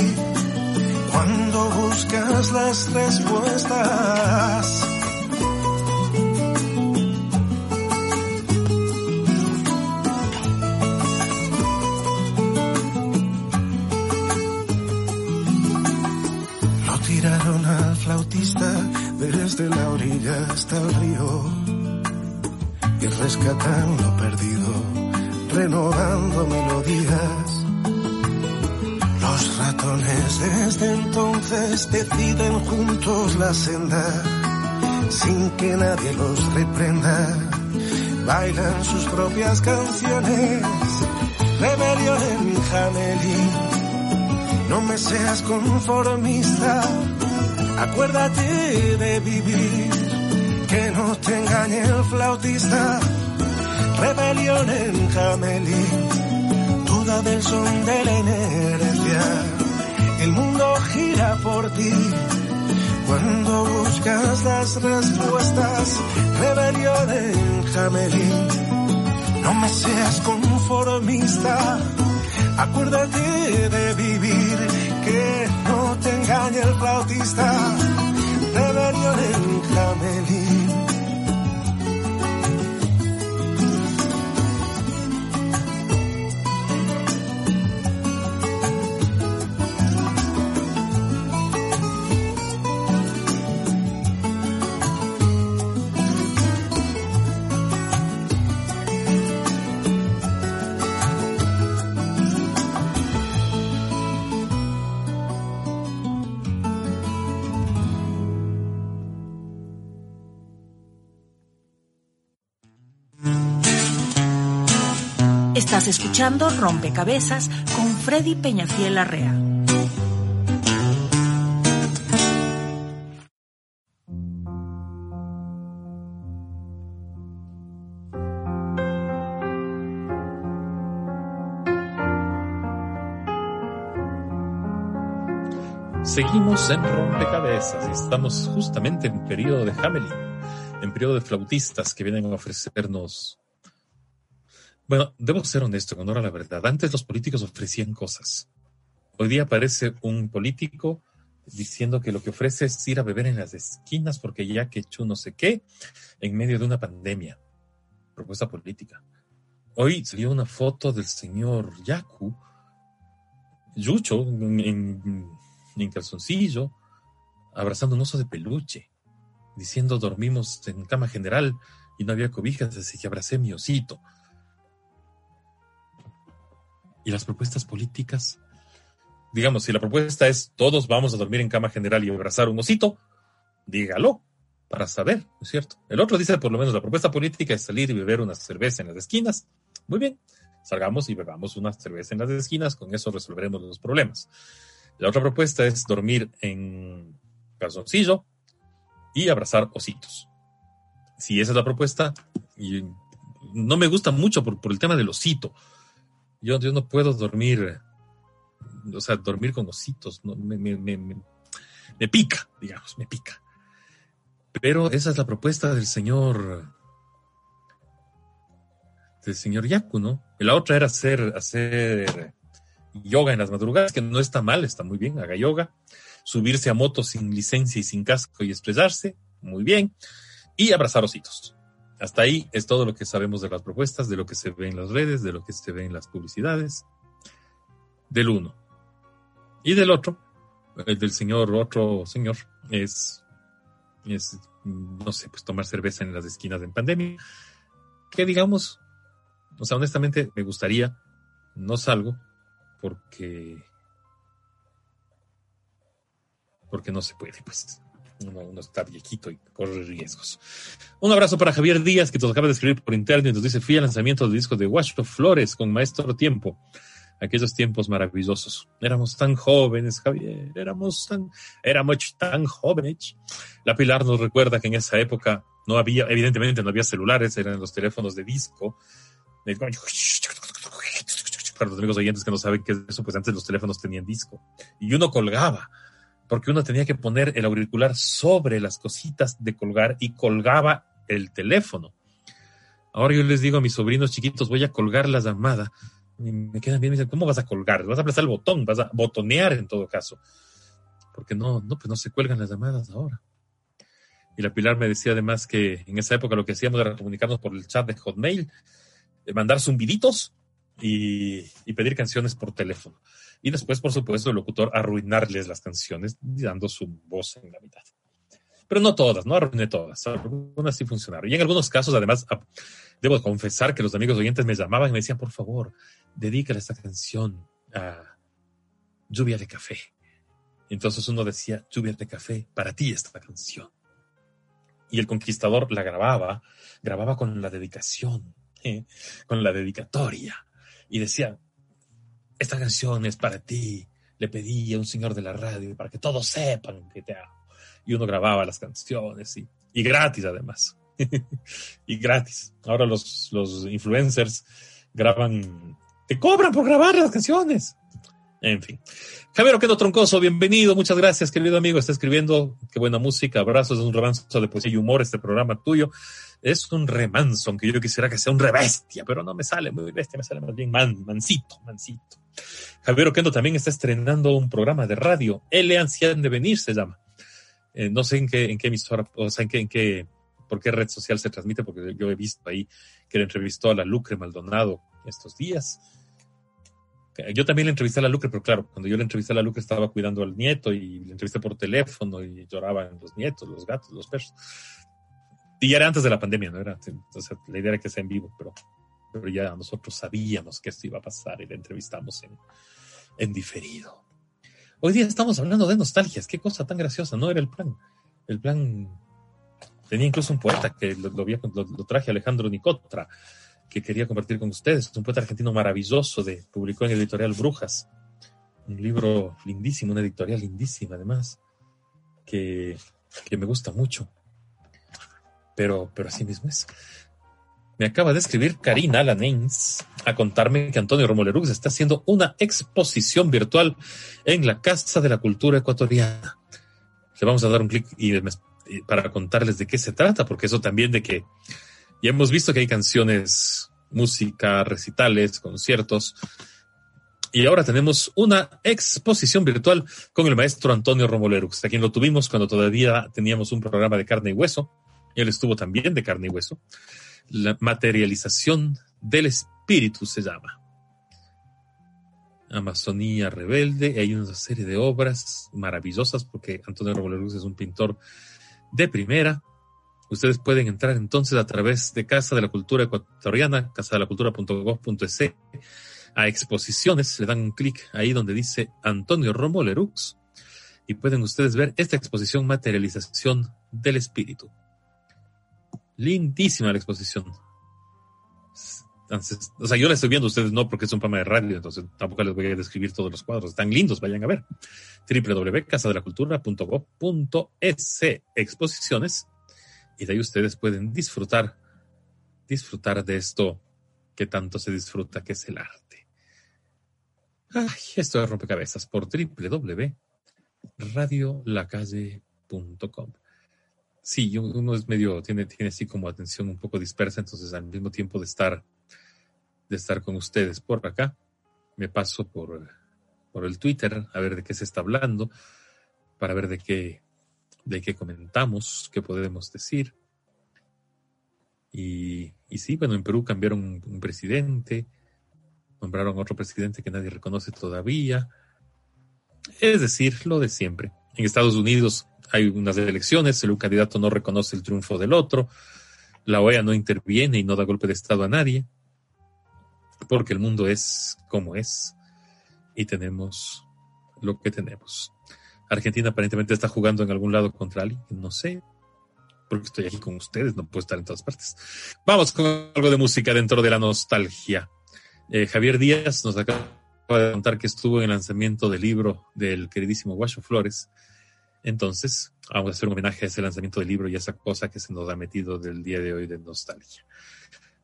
cuando buscas las respuestas. Lo tiraron al flautista desde la orilla hasta el río y rescatan lo perdido, renovando melodías. Los ratones desde entonces deciden juntos la senda, sin que nadie los reprenda. Bailan sus propias canciones, rebelión en. No me seas conformista, acuérdate de vivir que no te engañe el flautista. Rebelión en Jamelín, duda del son de la inercia. El mundo gira por ti cuando buscas las respuestas. Rebelión en Jamelín, no me seas conformista. Acuérdate de vivir, que no te engañe el flautista. Rebelión en Jamelín. Escuchando Rompecabezas con Freddy Peñafiel Arrea. Seguimos en Rompecabezas y estamos justamente en periodo de Hamelin, en periodo de flautistas que vienen a ofrecernos. Bueno, debo ser honesto, con honor la verdad. Antes los políticos ofrecían cosas. Hoy día aparece un político diciendo que lo que ofrece es ir a beber en las esquinas porque ya que hecho no sé qué en medio de una pandemia. Propuesta política. Hoy salió una foto del señor Yaku, Yucho, en, en, en calzoncillo, abrazando un oso de peluche, diciendo dormimos en cama general y no había cobijas, así que abracé mi osito. Y las propuestas políticas, digamos, si la propuesta es todos vamos a dormir en cama general y abrazar un osito, dígalo para saber, ¿no es cierto? El otro dice por lo menos la propuesta política es salir y beber una cerveza en las esquinas. Muy bien. Salgamos y bebamos una cerveza en las esquinas, con eso resolveremos los problemas. La otra propuesta es dormir en calzoncillo y abrazar ositos. Si esa es la propuesta, y no me gusta mucho por, por el tema del osito. Yo, yo no puedo dormir, o sea, dormir con ositos, no, me, me, me, me pica, digamos, me pica. Pero esa es la propuesta del señor del señor Yaku, ¿no? Y la otra era hacer, hacer yoga en las madrugadas, que no está mal, está muy bien, haga yoga. Subirse a moto sin licencia y sin casco y estresarse, muy bien. Y abrazar ositos. Hasta ahí es todo lo que sabemos de las propuestas, de lo que se ve en las redes, de lo que se ve en las publicidades. Del uno. Y del otro, el del señor, otro señor, es, es, no sé, pues tomar cerveza en las esquinas en pandemia. Que digamos, o sea, honestamente me gustaría, no salgo porque porque no se puede, pues uno, uno, está viejito y corre riesgos. Un abrazo para Javier Díaz, que nos acaba de escribir por internet y nos dice, fui al lanzamiento del disco de Guacho Flores con Maestro Tiempo. Aquellos tiempos maravillosos. Éramos tan jóvenes, Javier, éramos tan, éramos tan jóvenes. La Pilar nos recuerda que en esa época no había, evidentemente no había celulares, eran los teléfonos de disco para los amigos oyentes que no saben qué es eso, pues antes los teléfonos tenían disco. Y uno colgaba, porque uno tenía que poner el auricular sobre las cositas de colgar y colgaba el teléfono. Ahora yo les digo a mis sobrinos chiquitos, voy a colgar la llamada. Me quedan bien, me dicen, ¿cómo vas a colgar? Vas a apretar el botón, vas a botonear en todo caso. Porque no, no, pues no se cuelgan las llamadas ahora. Y la Pilar me decía además que en esa época lo que hacíamos era comunicarnos por el chat de Hotmail mandar zumbiditos y, pedir canciones por teléfono. Y después, por supuesto, el locutor arruinarles las canciones dando su voz en la mitad. Pero no todas, no arruiné todas. Algunas sí funcionaron. Y en algunos casos, además, debo confesar que los amigos oyentes me llamaban y me decían, por favor, dedícale esta canción a Lluvia de Café. Entonces uno decía, Lluvia de Café, para ti esta canción. Y el conquistador la grababa, grababa con la dedicación con la dedicatoria. Y decía, esta canción es para ti. Le pedí a un señor de la radio para que todos sepan que te amo. Y uno grababa las canciones y, y gratis además. [laughs] y gratis. Ahora los, los influencers graban, te cobran por grabar las canciones. En fin. Javier Oquendo Troncoso, bienvenido. Muchas gracias, querido amigo. Está escribiendo, qué buena música. Abrazos, es un remanso de poesía y humor este programa tuyo. Es un remanso, aunque yo quisiera que sea un rebestia, pero no me sale muy bestia, me sale más bien man, mansito, mansito. Javier Oquendo también está estrenando un programa de radio. El Anciano de Venir se llama. Eh, no sé en qué, en qué emisora, o sea, en qué, en qué, por qué red social se transmite, porque yo he visto ahí que le entrevistó a la Lucre Maldonado estos días yo también le entrevisté a la Lucre, pero claro, cuando yo le entrevisté a la Lucre estaba cuidando al nieto y le entrevisté por teléfono y lloraban los nietos, los gatos, los perros. Y era antes de la pandemia, ¿no? Era, la idea era que sea en vivo, pero, pero ya nosotros sabíamos que esto iba a pasar y le entrevistamos en, en diferido. Hoy día estamos hablando de nostalgias, qué cosa tan graciosa, ¿no? Era el plan. El plan tenía incluso un poeta que lo, lo traje Alejandro Nicotra que quería compartir con ustedes. Es un poeta argentino maravilloso, de, publicó en editorial Brujas, un libro lindísimo, una editorial lindísima además, que, que me gusta mucho. Pero, pero así mismo es. Me acaba de escribir Karina Lanains a contarme que Antonio Romolerux está haciendo una exposición virtual en la Casa de la Cultura Ecuatoriana. Le vamos a dar un clic y para contarles de qué se trata, porque eso también de que y hemos visto que hay canciones, música, recitales, conciertos. Y ahora tenemos una exposición virtual con el maestro Antonio Romolerux, a quien lo tuvimos cuando todavía teníamos un programa de carne y hueso. Él estuvo también de carne y hueso. La materialización del espíritu se llama. Amazonía rebelde. Hay una serie de obras maravillosas porque Antonio Romolerux es un pintor de primera Ustedes pueden entrar entonces a través de Casa de la Cultura Ecuatoriana, casadelacultura.gov.es, a exposiciones, le dan un clic ahí donde dice Antonio Romo Lerux y pueden ustedes ver esta exposición Materialización del Espíritu. Lindísima la exposición. O sea, yo la estoy viendo, ustedes no, porque es un programa de radio, entonces tampoco les voy a describir todos los cuadros. Están lindos, vayan a ver. www.casadelacultura.gov.es Exposiciones. Y de ahí ustedes pueden disfrutar, disfrutar de esto que tanto se disfruta, que es el arte. Ay, esto es rompecabezas por www.radiolacalle.com. Sí, uno es medio, tiene, tiene así como atención un poco dispersa, entonces al mismo tiempo de estar, de estar con ustedes por acá, me paso por, por el Twitter a ver de qué se está hablando, para ver de qué, de qué comentamos, qué podemos decir. Y, y sí, bueno, en Perú cambiaron un, presidente, nombraron otro presidente que nadie reconoce todavía. Es decir, lo de siempre. En Estados Unidos hay unas elecciones, el candidato no reconoce el triunfo del otro, la OEA no interviene y no da golpe de Estado a nadie, porque el mundo es como es y tenemos lo que tenemos. Argentina aparentemente está jugando en algún lado contra alguien, no sé, porque estoy aquí con ustedes, no puedo estar en todas partes. Vamos con algo de música dentro de la nostalgia. Eh, Javier Díaz nos acaba de contar que estuvo en el lanzamiento del libro del queridísimo Guacho Flores. Entonces, vamos a hacer un homenaje a ese lanzamiento del libro y a esa cosa que se nos ha metido del día de hoy de nostalgia.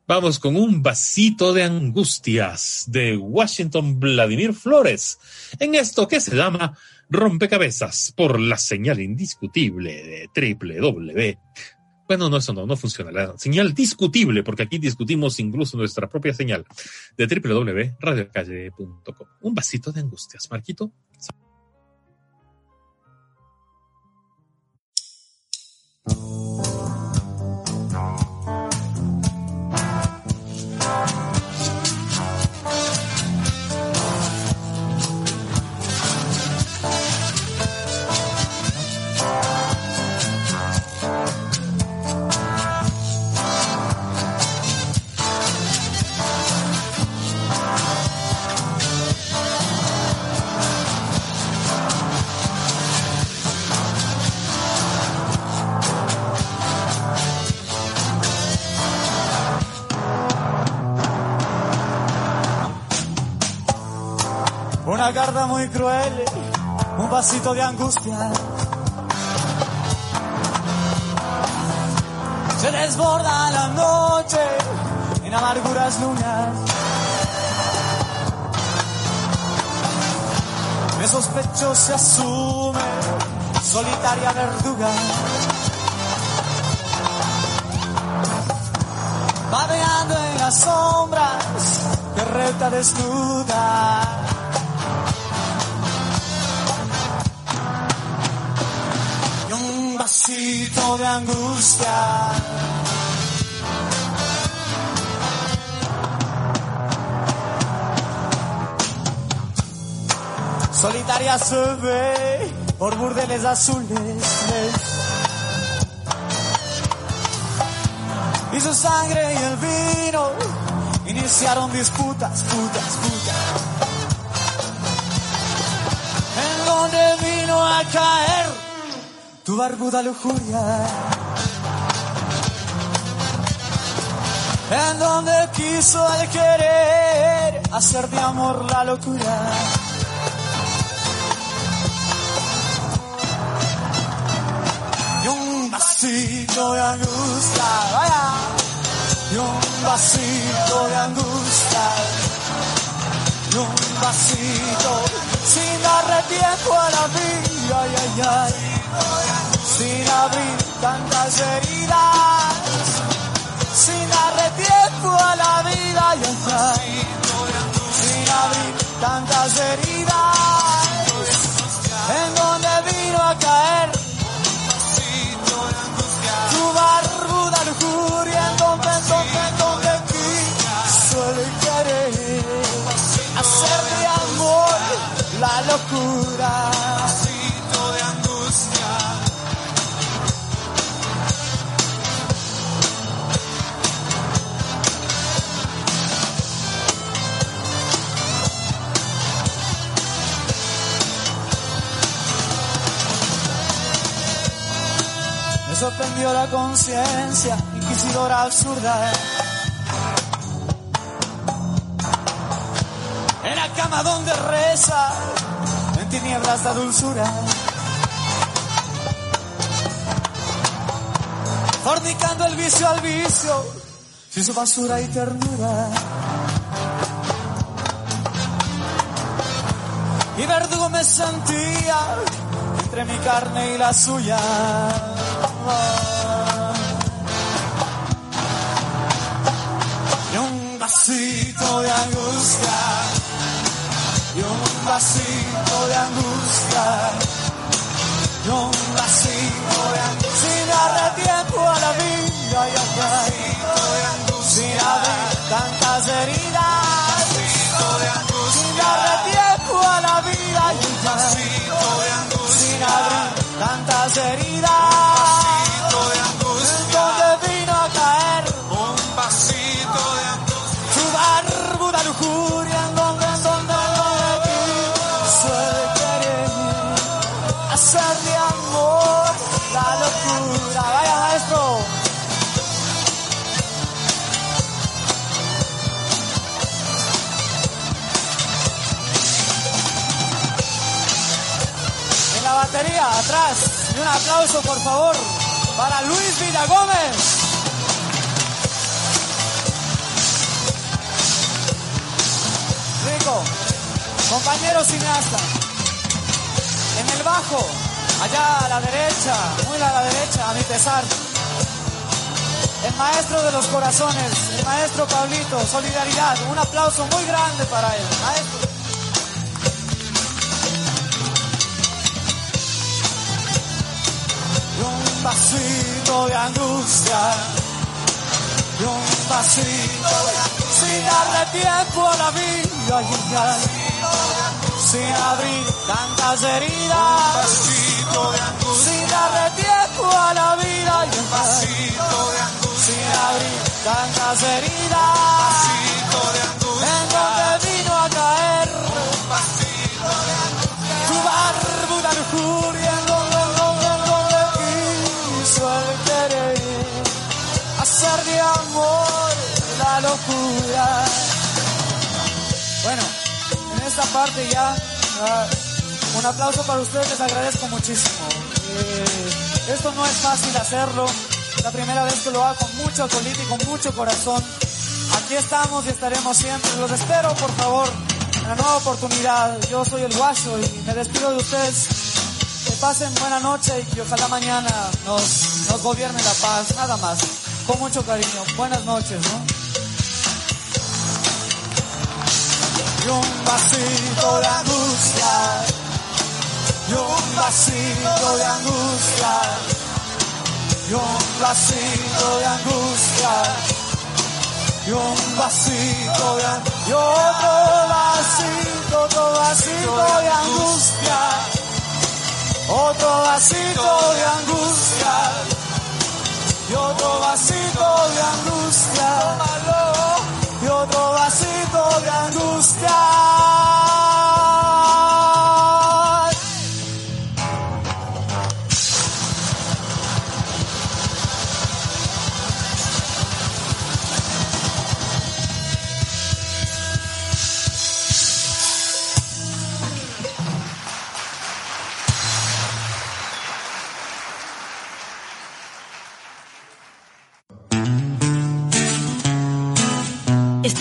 Vamos con un vasito de angustias de Washington Vladimir Flores en esto que se llama Rompecabezas por la señal indiscutible de www. Bueno, no, eso no, no funciona. La señal discutible, porque aquí discutimos incluso nuestra propia señal de www.radiocalle.com. Un vasito de angustias, Marquito. Una carta muy cruel, un vasito de angustia. Se desborda la noche en amarguras lunas. Esos pechos se asume solitaria verduga. Babeando en las sombras que reta desnuda. De angustia. Solitaria se ve por burdeles azules. Y su sangre y el vino iniciaron disputas, putas, putas. En donde vino a caer tu barbuda lujuria. En donde quiso al querer hacer de amor la locura. Y un vasito de angustia, vaya. Y un vasito de angustia. Y un vasito sin darle tiempo a la vida, ay, ay, ay. Sin abrir tantas heridas. Sin darle tiempo a la vida, ay, ay. Sin abrir tantas heridas. En donde vino a caer tu barbuda lujuria en donde, en donde, en donde quiso el querer hacer de amor la locura. Me sorprendió la conciencia inquisidora absurda. cama donde reza, en tinieblas la dulzura. Fornicando el vicio al vicio, sin su basura y ternura. Y verdugo me sentía entre mi carne y la suya. Y un vasito de angustia, y un vasito de angustia, y un vasito de angustia, sin darle tiempo a la vida y a sin abrir tantas heridas, sin darle tiempo a la vida y a sin abrir tantas heridas, Y un aplauso, por favor, para Luis Villagómez. Rico, compañero cineasta. En el bajo, allá a la derecha, muy a la derecha, a mi pesar. El maestro de los corazones, el maestro Pablito, solidaridad. Un aplauso muy grande para él. Vasito de angustia, y un vasito de sin darle tiempo a la vida sin abrir tantas heridas, sin darle tiempo a la vida y ya, sin abrir tantas heridas, en donde vino a caer tu barbuda lujuria, hacer de amor la locura. Bueno, en esta parte ya, ah, un aplauso para ustedes, les agradezco muchísimo. Eh, esto no es fácil hacerlo, la primera vez que lo hago con mucho colito y con mucho corazón. Aquí estamos y estaremos siempre. Los espero, por favor, en la nueva oportunidad. Yo soy el Guacho y me despido de ustedes. Que pasen buena noche y que ojalá mañana nos, nos gobierne la paz, nada más. Con mucho cariño. Buenas noches, ¿no? Y un vasito de angustia, y un vasito de angustia, y un vasito de angustia, y un vasito de angustia, y otro vasito, otro vasito de angustia, otro vasito de angustia, y otro vasito de angustia, y otro vasito de angustia.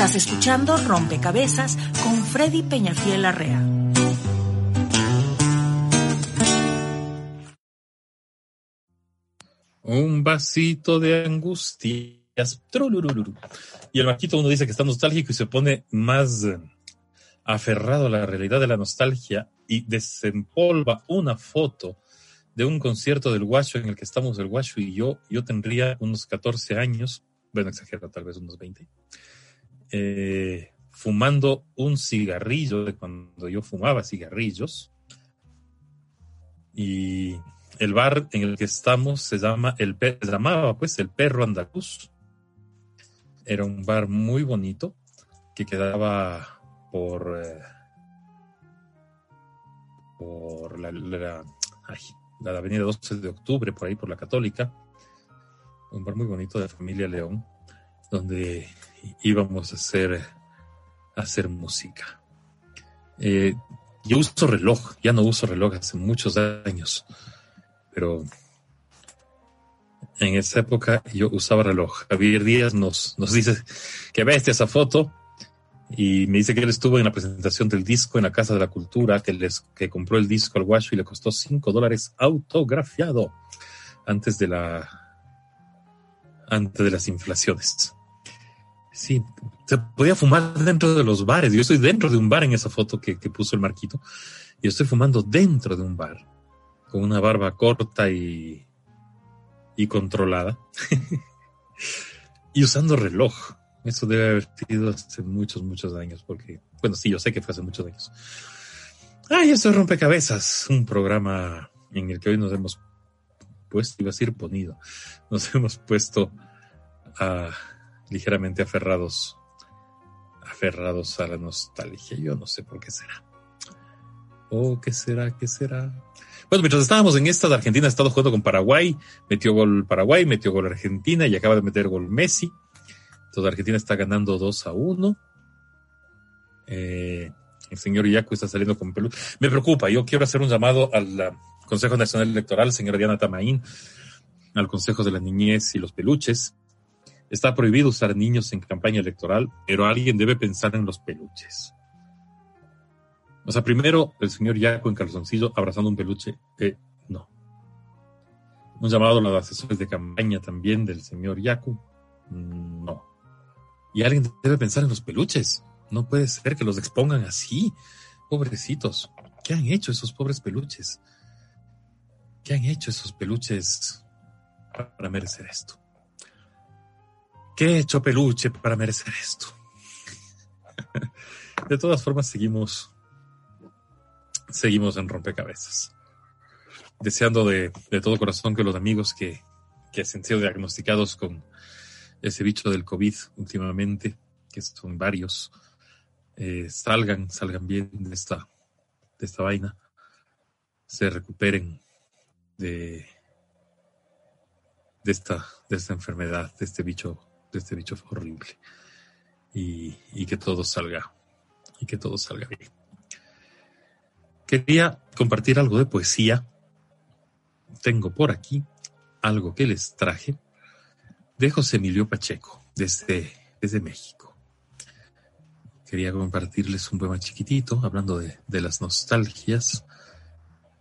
Estás escuchando Rompecabezas con Freddy Peñafiel Arrea. Un vasito de angustias. Y el Marquito uno dice que está nostálgico y se pone más eh, aferrado a la realidad de la nostalgia y desempolva una foto de un concierto del Guacho en el que estamos el Guacho y yo. Yo tendría unos 14 años, bueno, exagero, tal vez unos 20, eh, fumando un cigarrillo de cuando yo fumaba cigarrillos. Y el bar en el que estamos se llama el se llamaba pues el Perro Andaluz. Era un bar muy bonito que quedaba por eh, por la, la- la avenida 12 de octubre, por ahí por la Católica. Un bar muy bonito de familia León, donde íbamos a hacer, a hacer música. Eh, yo uso reloj, ya no uso reloj hace muchos años, pero en esa época yo usaba reloj. Javier Díaz nos, nos dice que bestia esa foto y me dice que él estuvo en la presentación del disco en la Casa de la Cultura, que, les, que compró el disco al guacho y le costó 5 dólares autografiado antes de la antes de las inflaciones. Sí, se podía fumar dentro de los bares. Yo estoy dentro de un bar en esa foto que, que puso el Marquito. Y estoy fumando dentro de un bar, con una barba corta y, y controlada. [laughs] y usando reloj. Eso debe haber sido hace muchos, muchos años, porque, bueno, sí, yo sé que fue hace muchos años. Ay, eso es Rompecabezas, un programa en el que hoy nos hemos puesto, iba a decir ponido, nos [laughs] hemos puesto a, ligeramente aferrados, aferrados a la nostalgia. Yo no sé por qué será. ¿O qué será? ¿Qué será? Bueno, mientras estábamos en esta, Argentina ha estado jugando con Paraguay, metió gol Paraguay, metió gol Argentina y acaba de meter gol Messi. Entonces Argentina está ganando 2 a 1. Eh, el señor Yacu está saliendo con peluche. Me preocupa, yo quiero hacer un llamado al Consejo Nacional Electoral, señora Diana Tamaín, al Consejo de la Niñez y los Peluches. Está prohibido usar niños en campaña electoral, pero alguien debe pensar en los peluches. O sea, primero el señor Yaco en calzoncillo abrazando un peluche, eh, no. Un llamado a los asesores de campaña también del señor Yaco, no. Y alguien debe pensar en los peluches. No puede ser que los expongan así. Pobrecitos. ¿Qué han hecho esos pobres peluches? ¿Qué han hecho esos peluches para merecer esto? ¿Qué ha hecho peluche para merecer esto? [laughs] de todas formas, seguimos seguimos en rompecabezas. Deseando de, de todo corazón que los amigos que, que han sido diagnosticados con ese bicho del COVID últimamente, que son varios, eh, salgan, salgan bien de esta, de esta vaina, se recuperen de, de esta, de esta enfermedad, de este bicho, de este bicho horrible. Y, que todo salga, y que todo salga bien. Quería compartir algo de poesía. Tengo por aquí algo que les traje de José Emilio Pacheco, desde, desde México. Quería compartirles un poema chiquitito, hablando de, de las nostalgias.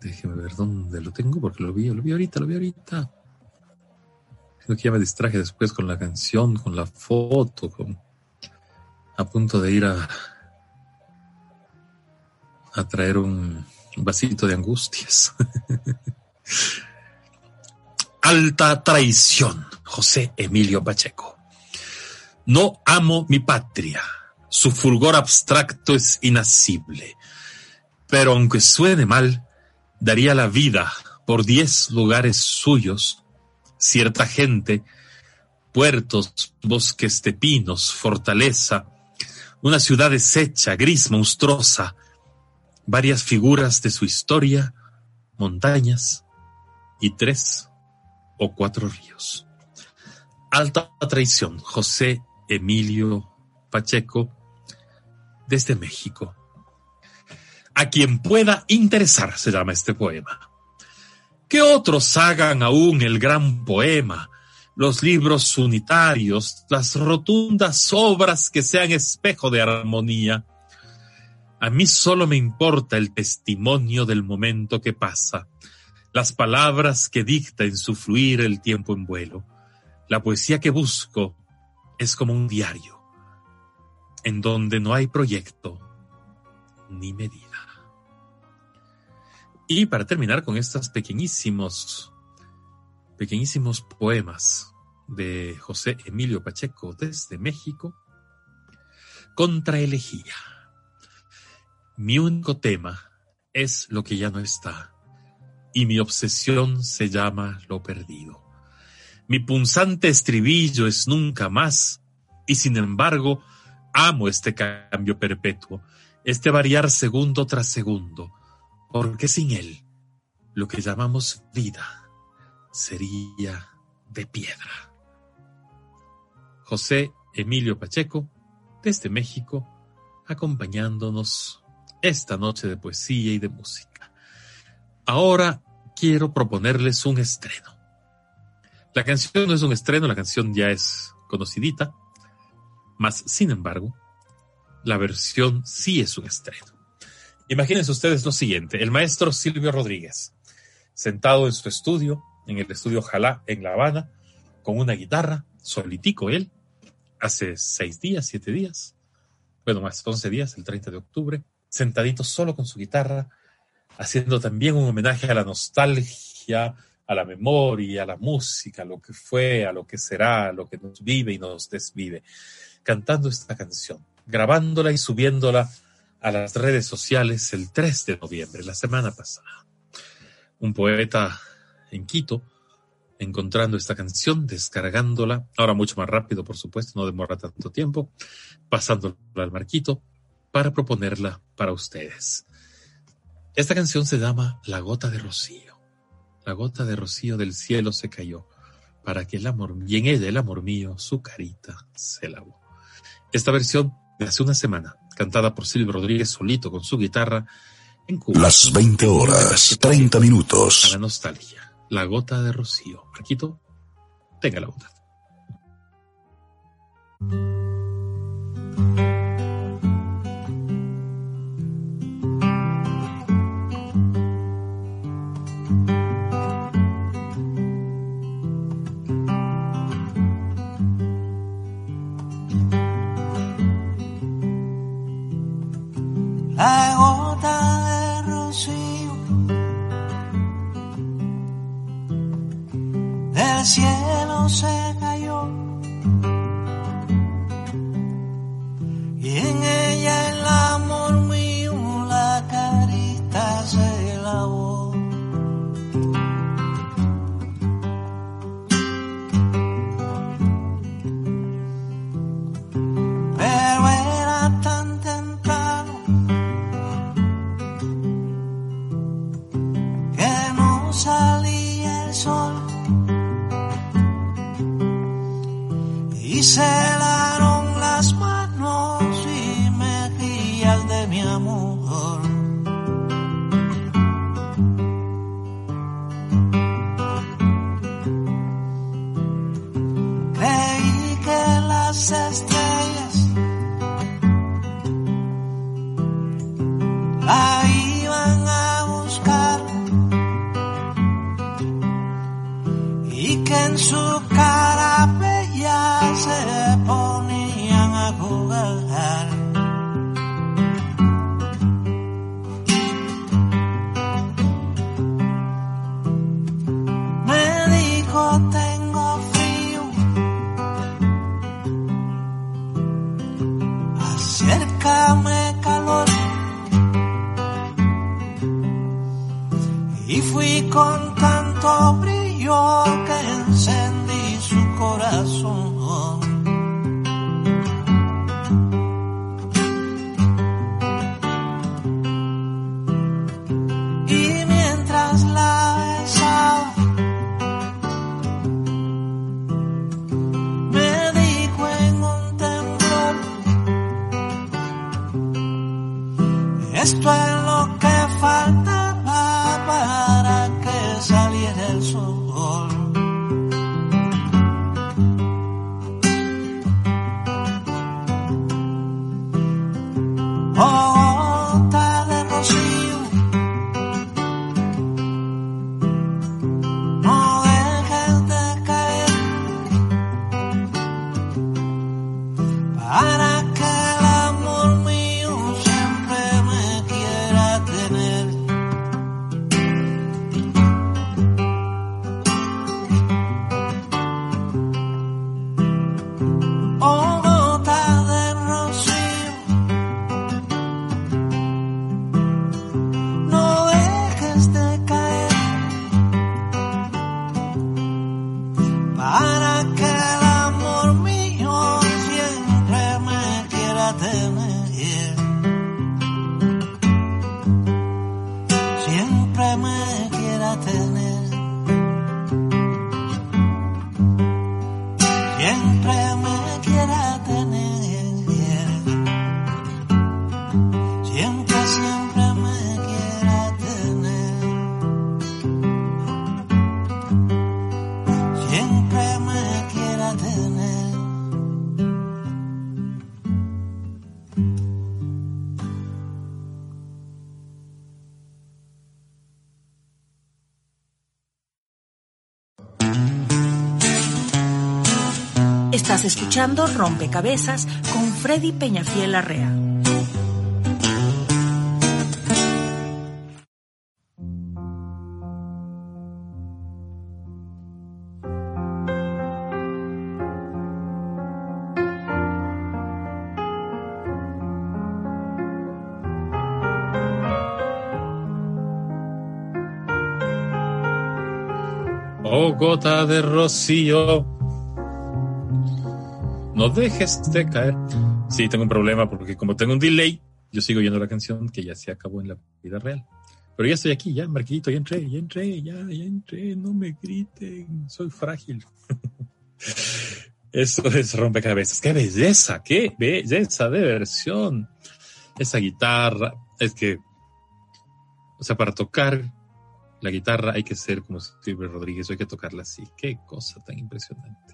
Déjenme ver dónde lo tengo, porque lo vi, lo vi ahorita, lo vi ahorita. Creo que ya me distraje después con la canción, con la foto, con a punto de ir a, a traer un vasito de angustias. [laughs] Alta traición, José Emilio Pacheco. No amo mi patria. Su fulgor abstracto es inasible. Pero aunque suene mal, daría la vida por diez lugares suyos, cierta gente, puertos, bosques de pinos, fortaleza, una ciudad deshecha, gris, monstruosa, varias figuras de su historia, montañas y tres o cuatro ríos. Alta traición, José Emilio Pacheco, desde México. A quien pueda interesar se llama este poema. Que otros hagan aún el gran poema, los libros unitarios, las rotundas obras que sean espejo de armonía a mí solo me importa el testimonio del momento que pasa, las palabras que dicta en su fluir el tiempo en vuelo. La poesía que busco es como un diario, en donde no hay proyecto ni medida. Y para terminar con estos pequeñísimos, pequeñísimos poemas de José Emilio Pacheco desde México, contra elegía. Mi único tema es lo que ya no está, y mi obsesión se llama lo perdido. Mi punzante estribillo es nunca más, y sin embargo amo este cambio perpetuo, este variar segundo tras segundo, porque sin él lo que llamamos vida sería de piedra. José Emilio Pacheco, desde México, acompañándonos esta noche de poesía y de música. Ahora quiero proponerles un estreno. La canción no es un estreno, la canción ya es conocidita, mas sin embargo, la versión sí es un estreno. Imagínense ustedes lo siguiente, el maestro Silvio Rodríguez, sentado en su estudio, en el estudio Jalá, en La Habana, con una guitarra, solitico él, hace seis días, siete días, bueno, más once días, el 30 de octubre, sentadito solo con su guitarra, haciendo también un homenaje a la nostalgia, a la memoria, a la música, a lo que fue, a lo que será, a lo que nos vive y nos desvive, cantando esta canción, grabándola y subiéndola a las redes sociales el 3 de noviembre, la semana pasada. Un poeta en Quito, encontrando esta canción, descargándola, ahora mucho más rápido, por supuesto, no demora tanto tiempo, pasándola al marquito para proponerla para ustedes. Esta canción se llama La gota de rocío. La gota de rocío del cielo se cayó para que el amor, y en ella el amor mío, su carita se lavó. Esta versión de hace una semana, cantada por Silvio Rodríguez solito con su guitarra en Cuba. Las 20 horas, 30 minutos. A la nostalgia. La gota de rocío. Marquito, tenga la bondad. Cielo se Escuchando Rompecabezas con Freddy Peñafiel Arrea. Oh, gota de rocío, no dejes de caer. Sí, tengo un problema porque como tengo un delay, yo sigo oyendo la canción que ya se acabó en la vida real. Pero ya estoy aquí, ya, Marquito, ya entré, ya entré, ya, ya entré, no me griten, soy frágil. [laughs] Eso es rompecabezas. ¡Qué belleza! ¡Qué belleza de versión! Esa guitarra, es que, o sea, para tocar la guitarra hay que ser como Steve Rodríguez, hay que tocarla así. ¡Qué cosa tan impresionante!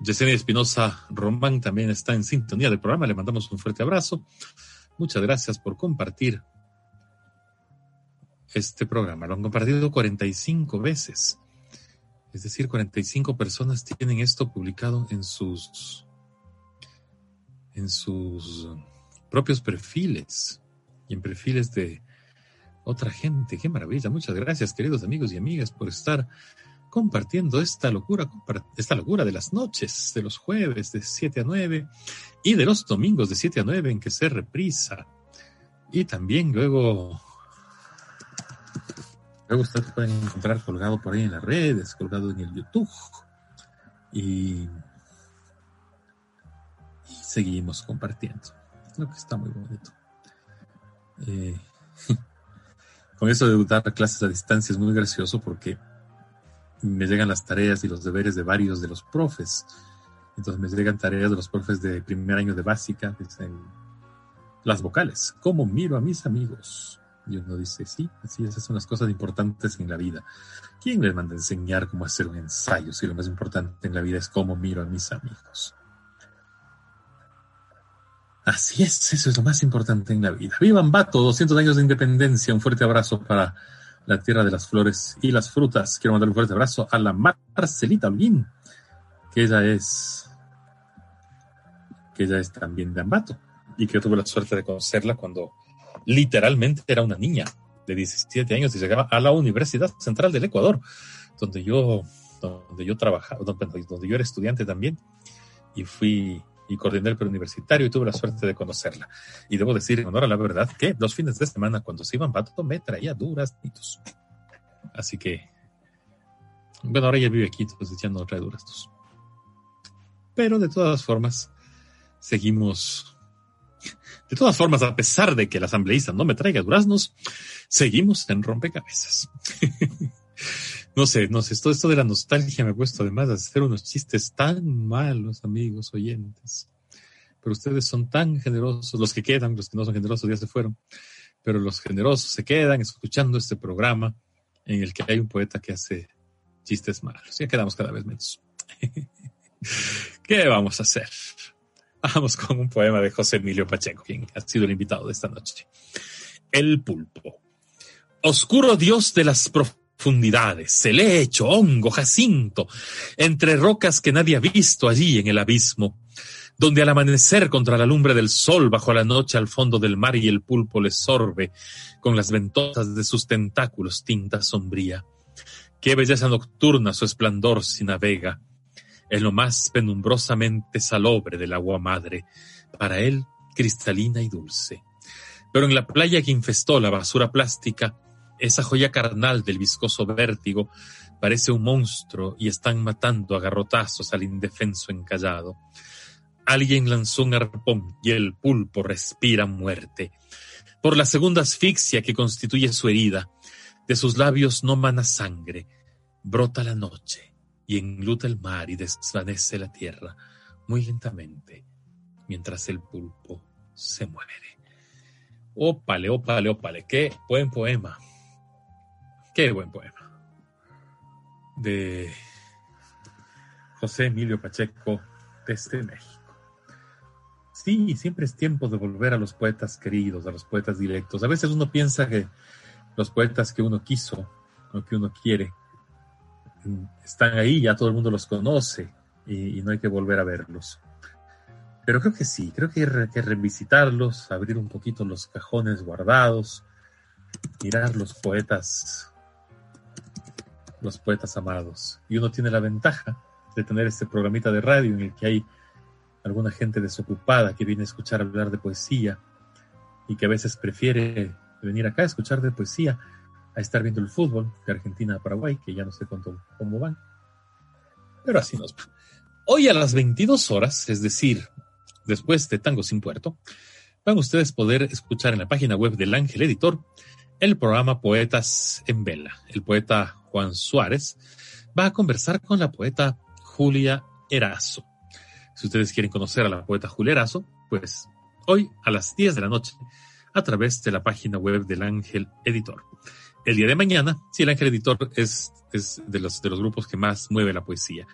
Yesenia Espinosa Román también está en sintonía del programa. Le mandamos un fuerte abrazo. Muchas gracias por compartir este programa. Lo han compartido 45 veces. Es decir, 45 personas tienen esto publicado en sus en sus propios perfiles y en perfiles de otra gente. Qué maravilla. Muchas gracias, queridos amigos y amigas, por estar compartiendo esta locura, esta locura de las noches, de los jueves de 7 a 9 y de los domingos de 7 a 9 en que se reprisa. Y también luego, luego ustedes pueden encontrar colgado por ahí en las redes, colgado en el YouTube. Y, y seguimos compartiendo. Creo que está muy bonito. Eh, [laughs] con eso de dar clases a distancia es muy gracioso porque me llegan las tareas y los deberes de varios de los profes. Entonces me llegan tareas de los profes de primer año de básica, dicen las vocales, ¿cómo miro a mis amigos? Y uno dice, sí, así esas son las cosas importantes en la vida. ¿Quién les manda a enseñar cómo hacer un ensayo si lo más importante en la vida es cómo miro a mis amigos? Así es, eso es lo más importante en la vida. ¡Vivan Bato! 200 años de independencia. Un fuerte abrazo para la tierra de las flores y las frutas. Quiero mandar un fuerte abrazo a la Marcelita Holguín, que ella es, que ella es también de Ambato y que yo tuve la suerte de conocerla cuando literalmente era una niña de 17 años y llegaba a la Universidad Central del Ecuador, donde yo, donde yo trabajaba, donde, donde yo era estudiante también y fui y coordiné el preuniversitario y tuve la suerte de conocerla. Y debo decir, en honor a la verdad, que dos fines de semana cuando se iban Bato me traía duras Así que, bueno, ahora ya vive aquí, entonces ya no trae duras Pero de todas formas, seguimos. De todas formas, a pesar de que el asambleísta no me traiga duraznos, seguimos en rompecabezas. [laughs] no sé, no sé, todo esto de la nostalgia me ha puesto además a hacer unos chistes tan malos, amigos oyentes. Pero ustedes son tan generosos, los que quedan, los que no son generosos ya se fueron, pero los generosos se quedan escuchando este programa en el que hay un poeta que hace chistes malos. Ya quedamos cada vez menos. [laughs] ¿Qué vamos a hacer? Vamos con un poema de José Emilio Pacheco, quien ha sido el invitado de esta noche. El pulpo. Oscuro Dios de las profundidades profundidades, celecho, hongo, jacinto, entre rocas que nadie ha visto allí en el abismo, donde al amanecer contra la lumbre del sol bajo la noche al fondo del mar y el pulpo le sorbe con las ventosas de sus tentáculos tinta sombría. Qué belleza nocturna su esplendor si navega en lo más penumbrosamente salobre del agua madre, para él cristalina y dulce. Pero en la playa que infestó la basura plástica, esa joya carnal del viscoso vértigo parece un monstruo y están matando a garrotazos al indefenso encallado. Alguien lanzó un arpón y el pulpo respira muerte. Por la segunda asfixia que constituye su herida, de sus labios no mana sangre, brota la noche y engluta el mar y desvanece la tierra muy lentamente, mientras el pulpo se muere. Ópale, ópale, ópale, qué buen poema. Qué buen poema. De José Emilio Pacheco desde México. Sí, siempre es tiempo de volver a los poetas queridos, a los poetas directos. A veces uno piensa que los poetas que uno quiso o que uno quiere están ahí, ya todo el mundo los conoce y, no hay que volver a verlos. Pero creo que sí, creo que hay que revisitarlos, abrir un poquito los cajones guardados, mirar los poetas, los poetas amados. Y uno tiene la ventaja de tener este programita de radio en el que hay alguna gente desocupada que viene a escuchar hablar de poesía y que a veces prefiere venir acá a escuchar de poesía a estar viendo el fútbol de Argentina a Paraguay, que ya no sé cuánto, cómo van. Pero así nos va. Hoy a las 22 horas, es decir, después de Tango sin Puerto, van ustedes poder escuchar en la página web del Ángel Editor el programa Poetas en Vela. El poeta Juan Suárez va a conversar con la poeta Julia Erazo. Si ustedes quieren conocer a la poeta Julia Erazo, pues hoy a las 10 de la noche a través de la página web del Ángel Editor. El día de mañana, si el Ángel Editor es, de, los, grupos que más mueve la poesía.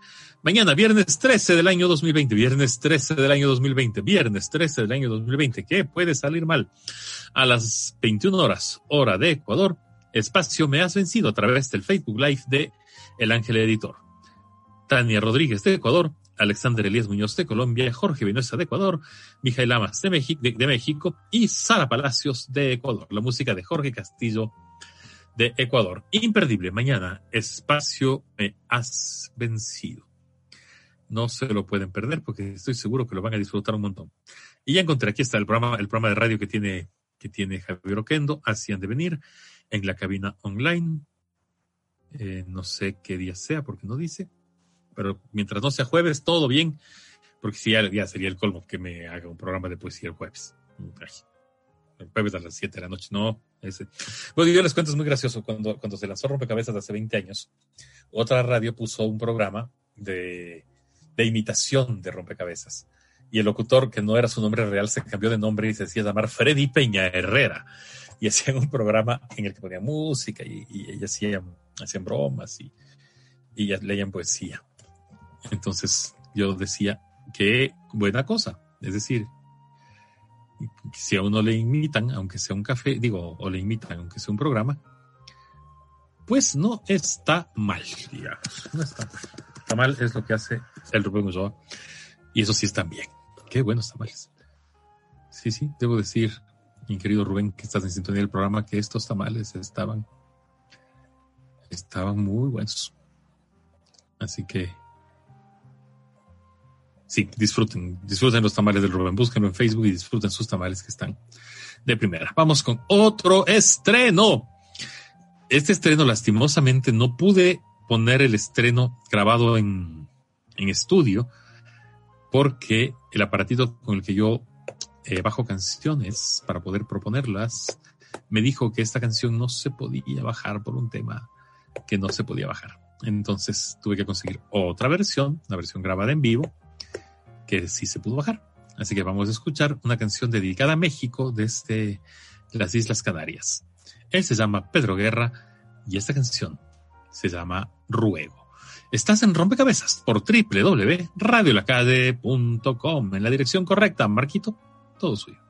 Mañana, viernes 13 del año 2020, viernes 13 del año 2020, viernes 13 del año 2020, ¿qué puede salir mal? A las 21 horas, hora de Ecuador, espacio Me Has Vencido a través del Facebook Live de El Ángel Editor. Tania Rodríguez de Ecuador, Alexander Elías Muñoz de Colombia, Jorge Vinuesa de Ecuador, Mijael México, de, de México y Sara Palacios de Ecuador. La música de Jorge Castillo de Ecuador. Imperdible, mañana, espacio Me Has Vencido. No se lo pueden perder porque estoy seguro que lo van a disfrutar un montón. Y ya encontré, aquí está el programa, el programa de radio que tiene, que tiene Javier Oquendo, así han de venir, en la cabina online. Eh, no sé qué día sea porque no dice, pero mientras no sea jueves, todo bien, porque si ya, ya sería el colmo que me haga un programa de poesía el jueves. El jueves a las 7 de la noche, no. Ese. Bueno, yo les cuento, es muy gracioso. Cuando, cuando se lanzó Rompecabezas hace 20 años, otra radio puso un programa de, de imitación de Rompecabezas. Y el locutor, que no era su nombre real, se cambió de nombre y se hacía llamar Freddy Peña Herrera. Y hacían un programa en el que ponían música y, y, y hacían, hacían bromas y, y leían poesía. Entonces yo decía, qué buena cosa. Es decir, si a uno le imitan, aunque sea un café, digo, o le imitan, aunque sea un programa, pues no está mal, digamos. No está mal. Está mal es lo que hace el Rubén Ulloa. Y eso sí están bien. Qué buenos tamales. Sí, sí, debo decir, mi querido Rubén, que estás en sintonía del programa, que estos tamales estaban, estaban muy buenos. Así que, sí, disfruten, disfruten los tamales del Rubén, búsquenlo en Facebook y disfruten sus tamales que están de primera. Vamos con otro estreno. Este estreno, lastimosamente, no pude poner el estreno grabado en, en estudio porque el aparatito con el que yo eh, bajo canciones para poder proponerlas me dijo que esta canción no se podía bajar por un tema que no se podía bajar. Entonces tuve que conseguir otra versión, una versión grabada en vivo, que sí se pudo bajar. Así que vamos a escuchar una canción dedicada a México desde las Islas Canarias. Él se llama Pedro Guerra y esta canción se llama Ruego. Estás en Rompecabezas por www.radiolacade.com. En la dirección correcta, Marquito, todo suyo.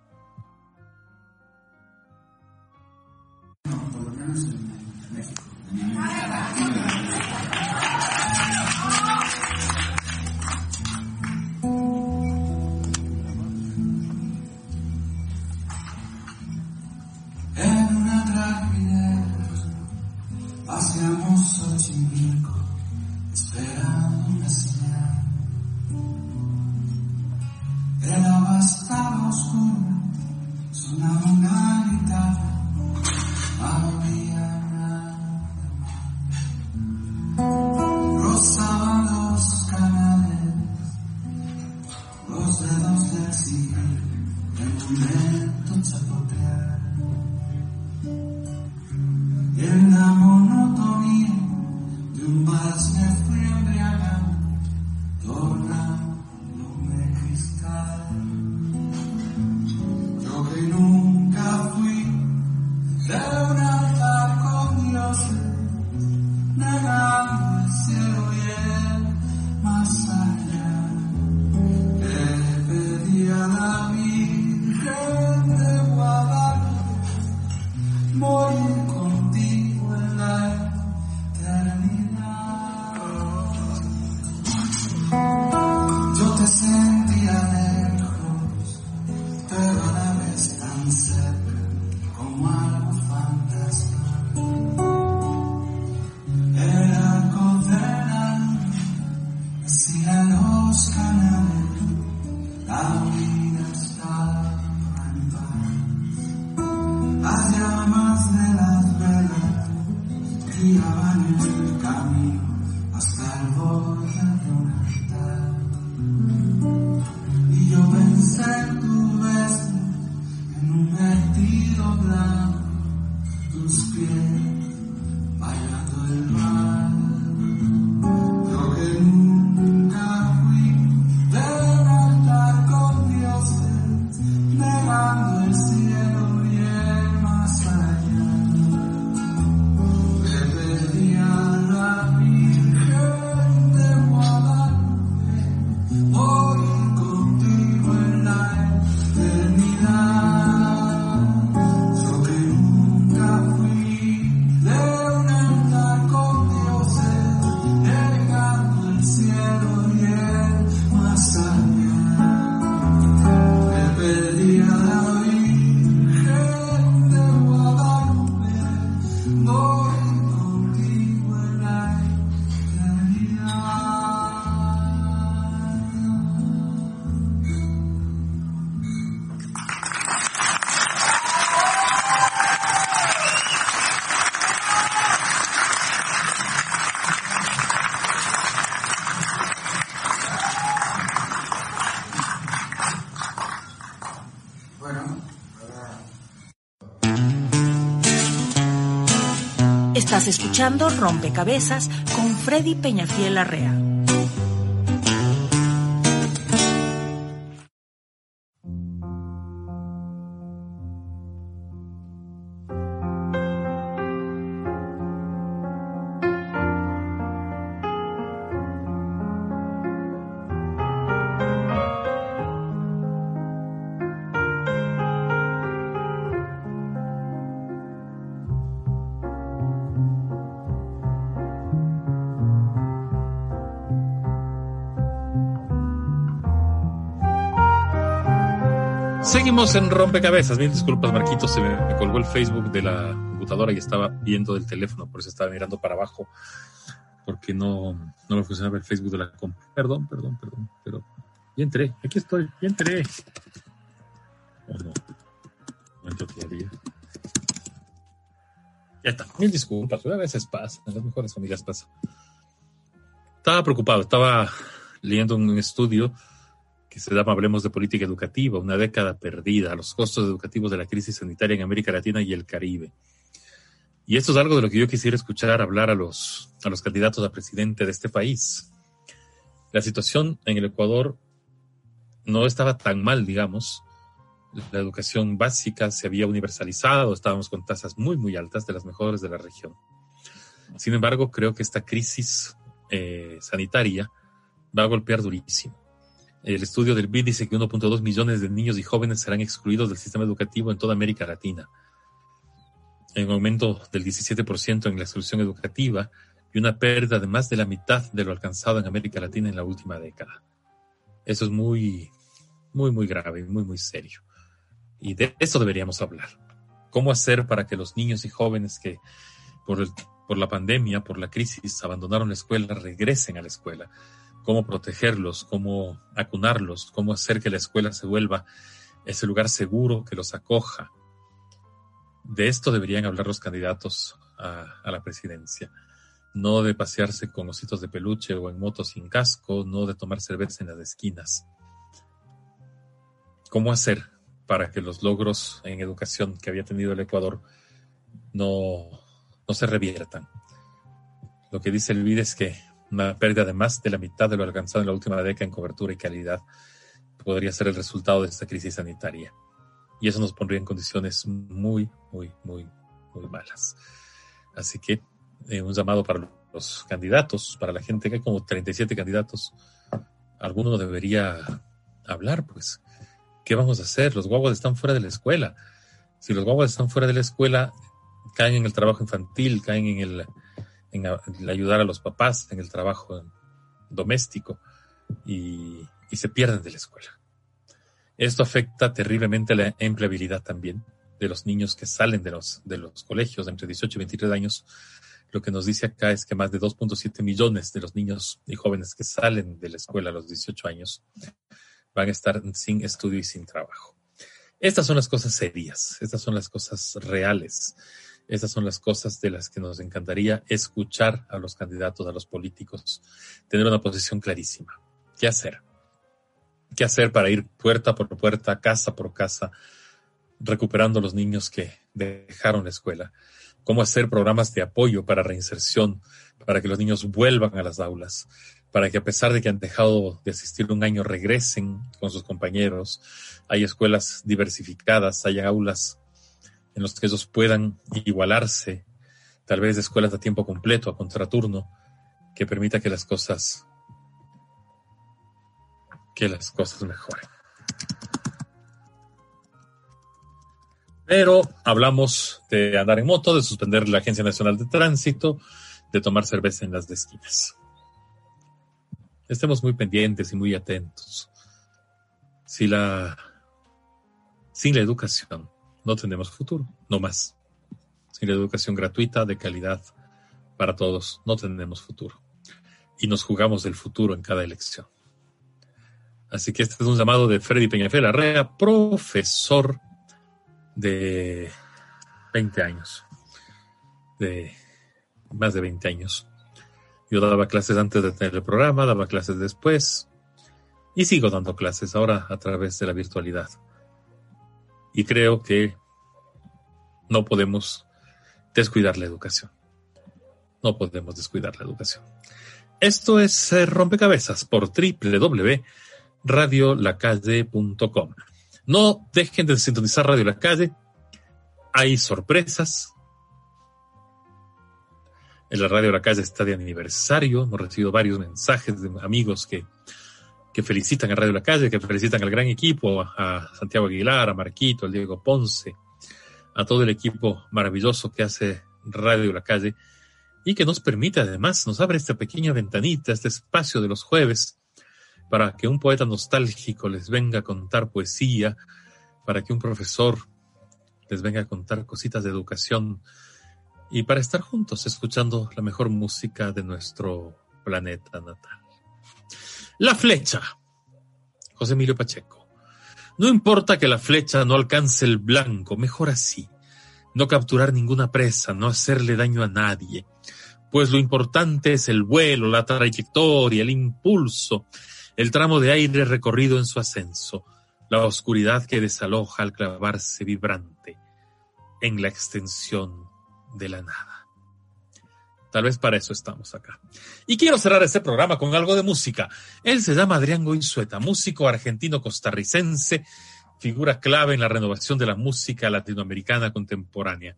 Estás escuchando Rompecabezas con Freddy Peñafiel Arrea. Seguimos en rompecabezas. Mil disculpas, Marquito. Se me, me colgó el Facebook de la computadora y estaba viendo del teléfono, por eso estaba mirando para abajo, porque no, no me funcionaba el Facebook de la compu. Perdón, perdón, perdón. Pero ya entré. Aquí estoy. Ya entré. Oh, no. Entro todavía. Ya está. Mil disculpas. A veces pasa. En las mejores familias pasa. Estaba preocupado. Estaba leyendo un estudio que se llama Hablemos de Política Educativa, una década perdida, los costos educativos de la crisis sanitaria en América Latina y el Caribe. Y esto es algo de lo que yo quisiera escuchar hablar a los, a los candidatos a presidente de este país. La situación en el Ecuador no estaba tan mal, digamos. La educación básica se había universalizado, estábamos con tasas muy, muy altas, de las mejores de la región. Sin embargo, creo que esta crisis eh, sanitaria va a golpear durísimo. El estudio del BID dice que 1.2 millones de niños y jóvenes serán excluidos del sistema educativo en toda América Latina. Un aumento del 17% en la exclusión educativa y una pérdida de más de la mitad de lo alcanzado en América Latina en la última década. Eso es muy, muy, muy grave, muy, muy serio. Y de eso deberíamos hablar. ¿Cómo hacer para que los niños y jóvenes que por, por la pandemia, por la crisis, abandonaron la escuela, regresen a la escuela? Cómo protegerlos, cómo acunarlos, cómo hacer que la escuela se vuelva ese lugar seguro que los acoja. De esto deberían hablar los candidatos a, la presidencia. No de pasearse con ositos de peluche o en moto sin casco, no de tomar cerveza en las esquinas. ¿Cómo hacer para que los logros en educación que había tenido el Ecuador no, no se reviertan? Lo que dice el BID es que una pérdida de más de la mitad de lo alcanzado en la última década en cobertura y calidad podría ser el resultado de esta crisis sanitaria. Y eso nos pondría en condiciones muy, muy, muy, muy malas. Así que eh, un llamado para los candidatos, para la gente, que hay como 37 candidatos, alguno debería hablar, pues, ¿qué vamos a hacer? Los guaguas están fuera de la escuela. Si los guaguas están fuera de la escuela, caen en el trabajo infantil, caen en el, en, ayudar a los papás en el trabajo doméstico y, y, se pierden de la escuela. Esto afecta terriblemente la empleabilidad también de los niños que salen de los, de los colegios entre 18 y 23 años. Lo que nos dice acá es que más de 2.7 millones de los niños y jóvenes que salen de la escuela a los 18 años van a estar sin estudio y sin trabajo. Estas son las cosas serias, estas son las cosas reales Esas son las cosas de las que nos encantaría escuchar a los candidatos, a los políticos, tener una posición clarísima. ¿Qué hacer? ¿Qué hacer para ir puerta por puerta, casa por casa, recuperando los niños que dejaron la escuela? ¿Cómo hacer programas de apoyo para reinserción, para que los niños vuelvan a las aulas? para que a pesar de que han dejado de asistir un año regresen con sus compañeros. Hay escuelas diversificadas, hay aulas en las que ellos puedan igualarse, tal vez de escuelas a tiempo completo, a contraturno, que permita que las cosas que las cosas mejoren. Pero hablamos de andar en moto, de suspender la Agencia Nacional de Tránsito, de tomar cerveza en las esquinas estemos muy pendientes y muy atentos. Si la, sin la educación no tenemos futuro, no más. Sin la educación gratuita, de calidad para todos, no tenemos futuro. Y nos jugamos el futuro en cada elección. Así que este es un llamado de Freddy Peñafiel Arrea, profesor de 20 años, de más de 20 años yo daba clases antes de tener el programa, daba clases después y sigo dando clases ahora a través de la virtualidad. Y creo que no podemos descuidar la educación. No podemos descuidar la educación. Esto es eh, Rompecabezas por www.radiolacalle.com. No dejen de sintonizar Radio La Calle. Hay sorpresas, en la radio la calle está de aniversario. Hemos recibido varios mensajes de amigos que, que felicitan a Radio La Calle, que felicitan al gran equipo, a Santiago Aguilar, a Marquito, al Diego Ponce, a todo el equipo maravilloso que hace Radio La Calle y que nos permite además, nos abre esta pequeña ventanita, este espacio de los jueves, para que un poeta nostálgico les venga a contar poesía, para que un profesor les venga a contar cositas de educación y para estar juntos escuchando la mejor música de nuestro planeta natal. La flecha. José Emilio Pacheco. No importa que la flecha no alcance el blanco, mejor así. No capturar ninguna presa, no hacerle daño a nadie. Pues lo importante es el vuelo, la trayectoria, el impulso, el tramo de aire recorrido en su ascenso, la oscuridad que desaloja al clavarse vibrante en la extensión de la nada. Tal vez para eso estamos acá. Y quiero cerrar este programa con algo de música. Él se llama Adrián Goizueta, músico argentino-costarricense, figura clave en la renovación de la música latinoamericana contemporánea.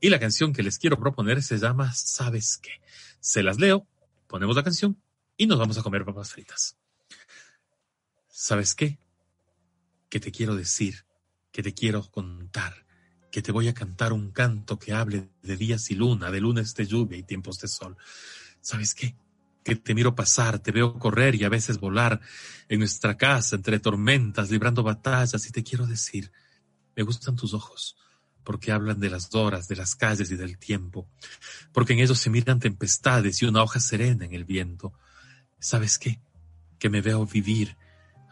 Y la canción que les quiero proponer se llama ¿Sabes qué? Se las leo, ponemos la canción y nos vamos a comer papas fritas. ¿Sabes qué? Que te quiero decir, que te quiero contar que te voy a cantar un canto que hable de días y luna, de lunes de lluvia y tiempos de sol. ¿Sabes qué? Que te miro pasar, te veo correr y a veces volar en nuestra casa entre tormentas, librando batallas y te quiero decir, me gustan tus ojos, porque hablan de las horas, de las calles y del tiempo, porque en ellos se miran tempestades y una hoja serena en el viento. ¿Sabes qué? Que me veo vivir,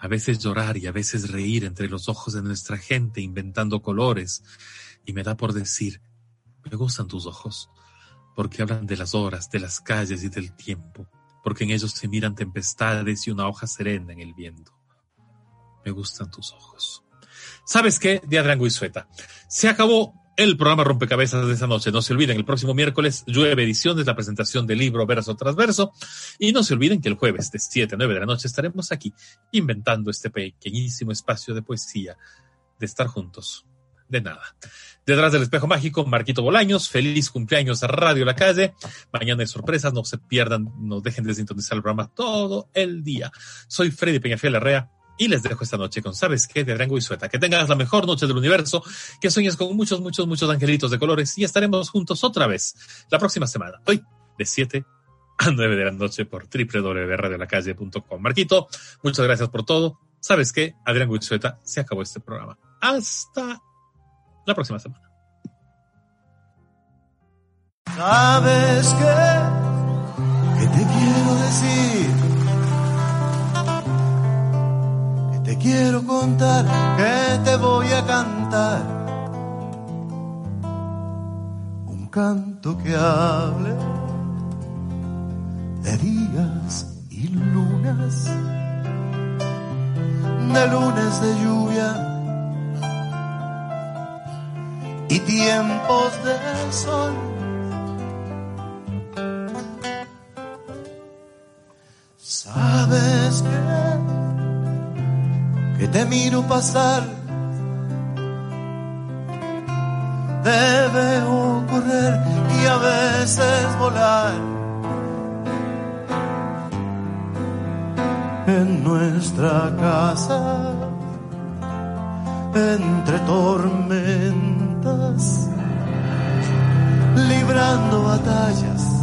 a veces llorar y a veces reír entre los ojos de nuestra gente inventando colores y me da por decir, me gustan tus ojos, porque hablan de las horas, de las calles y del tiempo, porque en ellos se miran tempestades y una hoja serena en el viento. Me gustan tus ojos. ¿Sabes qué? De Adrián Guizueta. Se acabó el programa Rompecabezas de esta noche. No se olviden, el próximo miércoles llueve ediciones, la presentación del libro verso tras verso. Y no se olviden que el jueves de 7 a 9 de la noche estaremos aquí inventando este pequeñísimo espacio de poesía, de estar juntos de nada. Detrás del espejo mágico, Marquito Bolaños, feliz cumpleaños a Radio La Calle. Mañana hay sorpresas, no se pierdan, no dejen de sintonizar el programa todo el día. Soy Freddy Peñafiel Herrea y les dejo esta noche con ¿Sabes qué? de Adrián Sueta. Que tengas la mejor noche del universo, que sueñes con muchos, muchos, muchos angelitos de colores y estaremos juntos otra vez la próxima semana, hoy de 7 a 9 de la noche por www.radiolacalle.com. Marquito, muchas gracias por todo. ¿Sabes qué? Adrián Sueta, se acabó este programa. Hasta la próxima semana. ¿Sabes qué? ¿Qué te quiero decir? ¿Qué te quiero contar? ¿Qué te voy a cantar? Un canto que hable de días y lunas, de lunes de lluvia y tiempos de sol. Sabes que, que te miro pasar, te veo correr y a veces volar. En nuestra casa, entre tormentas librando batallas.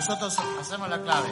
Nosotros hacemos la clave.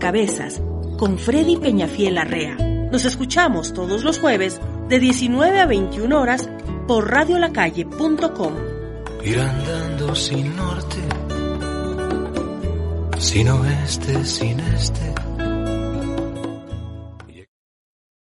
Rompecabezas con Freddy Peñafiel Arrea. Nos escuchamos todos los jueves de 19 a 21 horas por radiolacalle.com. Ir andando sin norte, sin oeste, sin este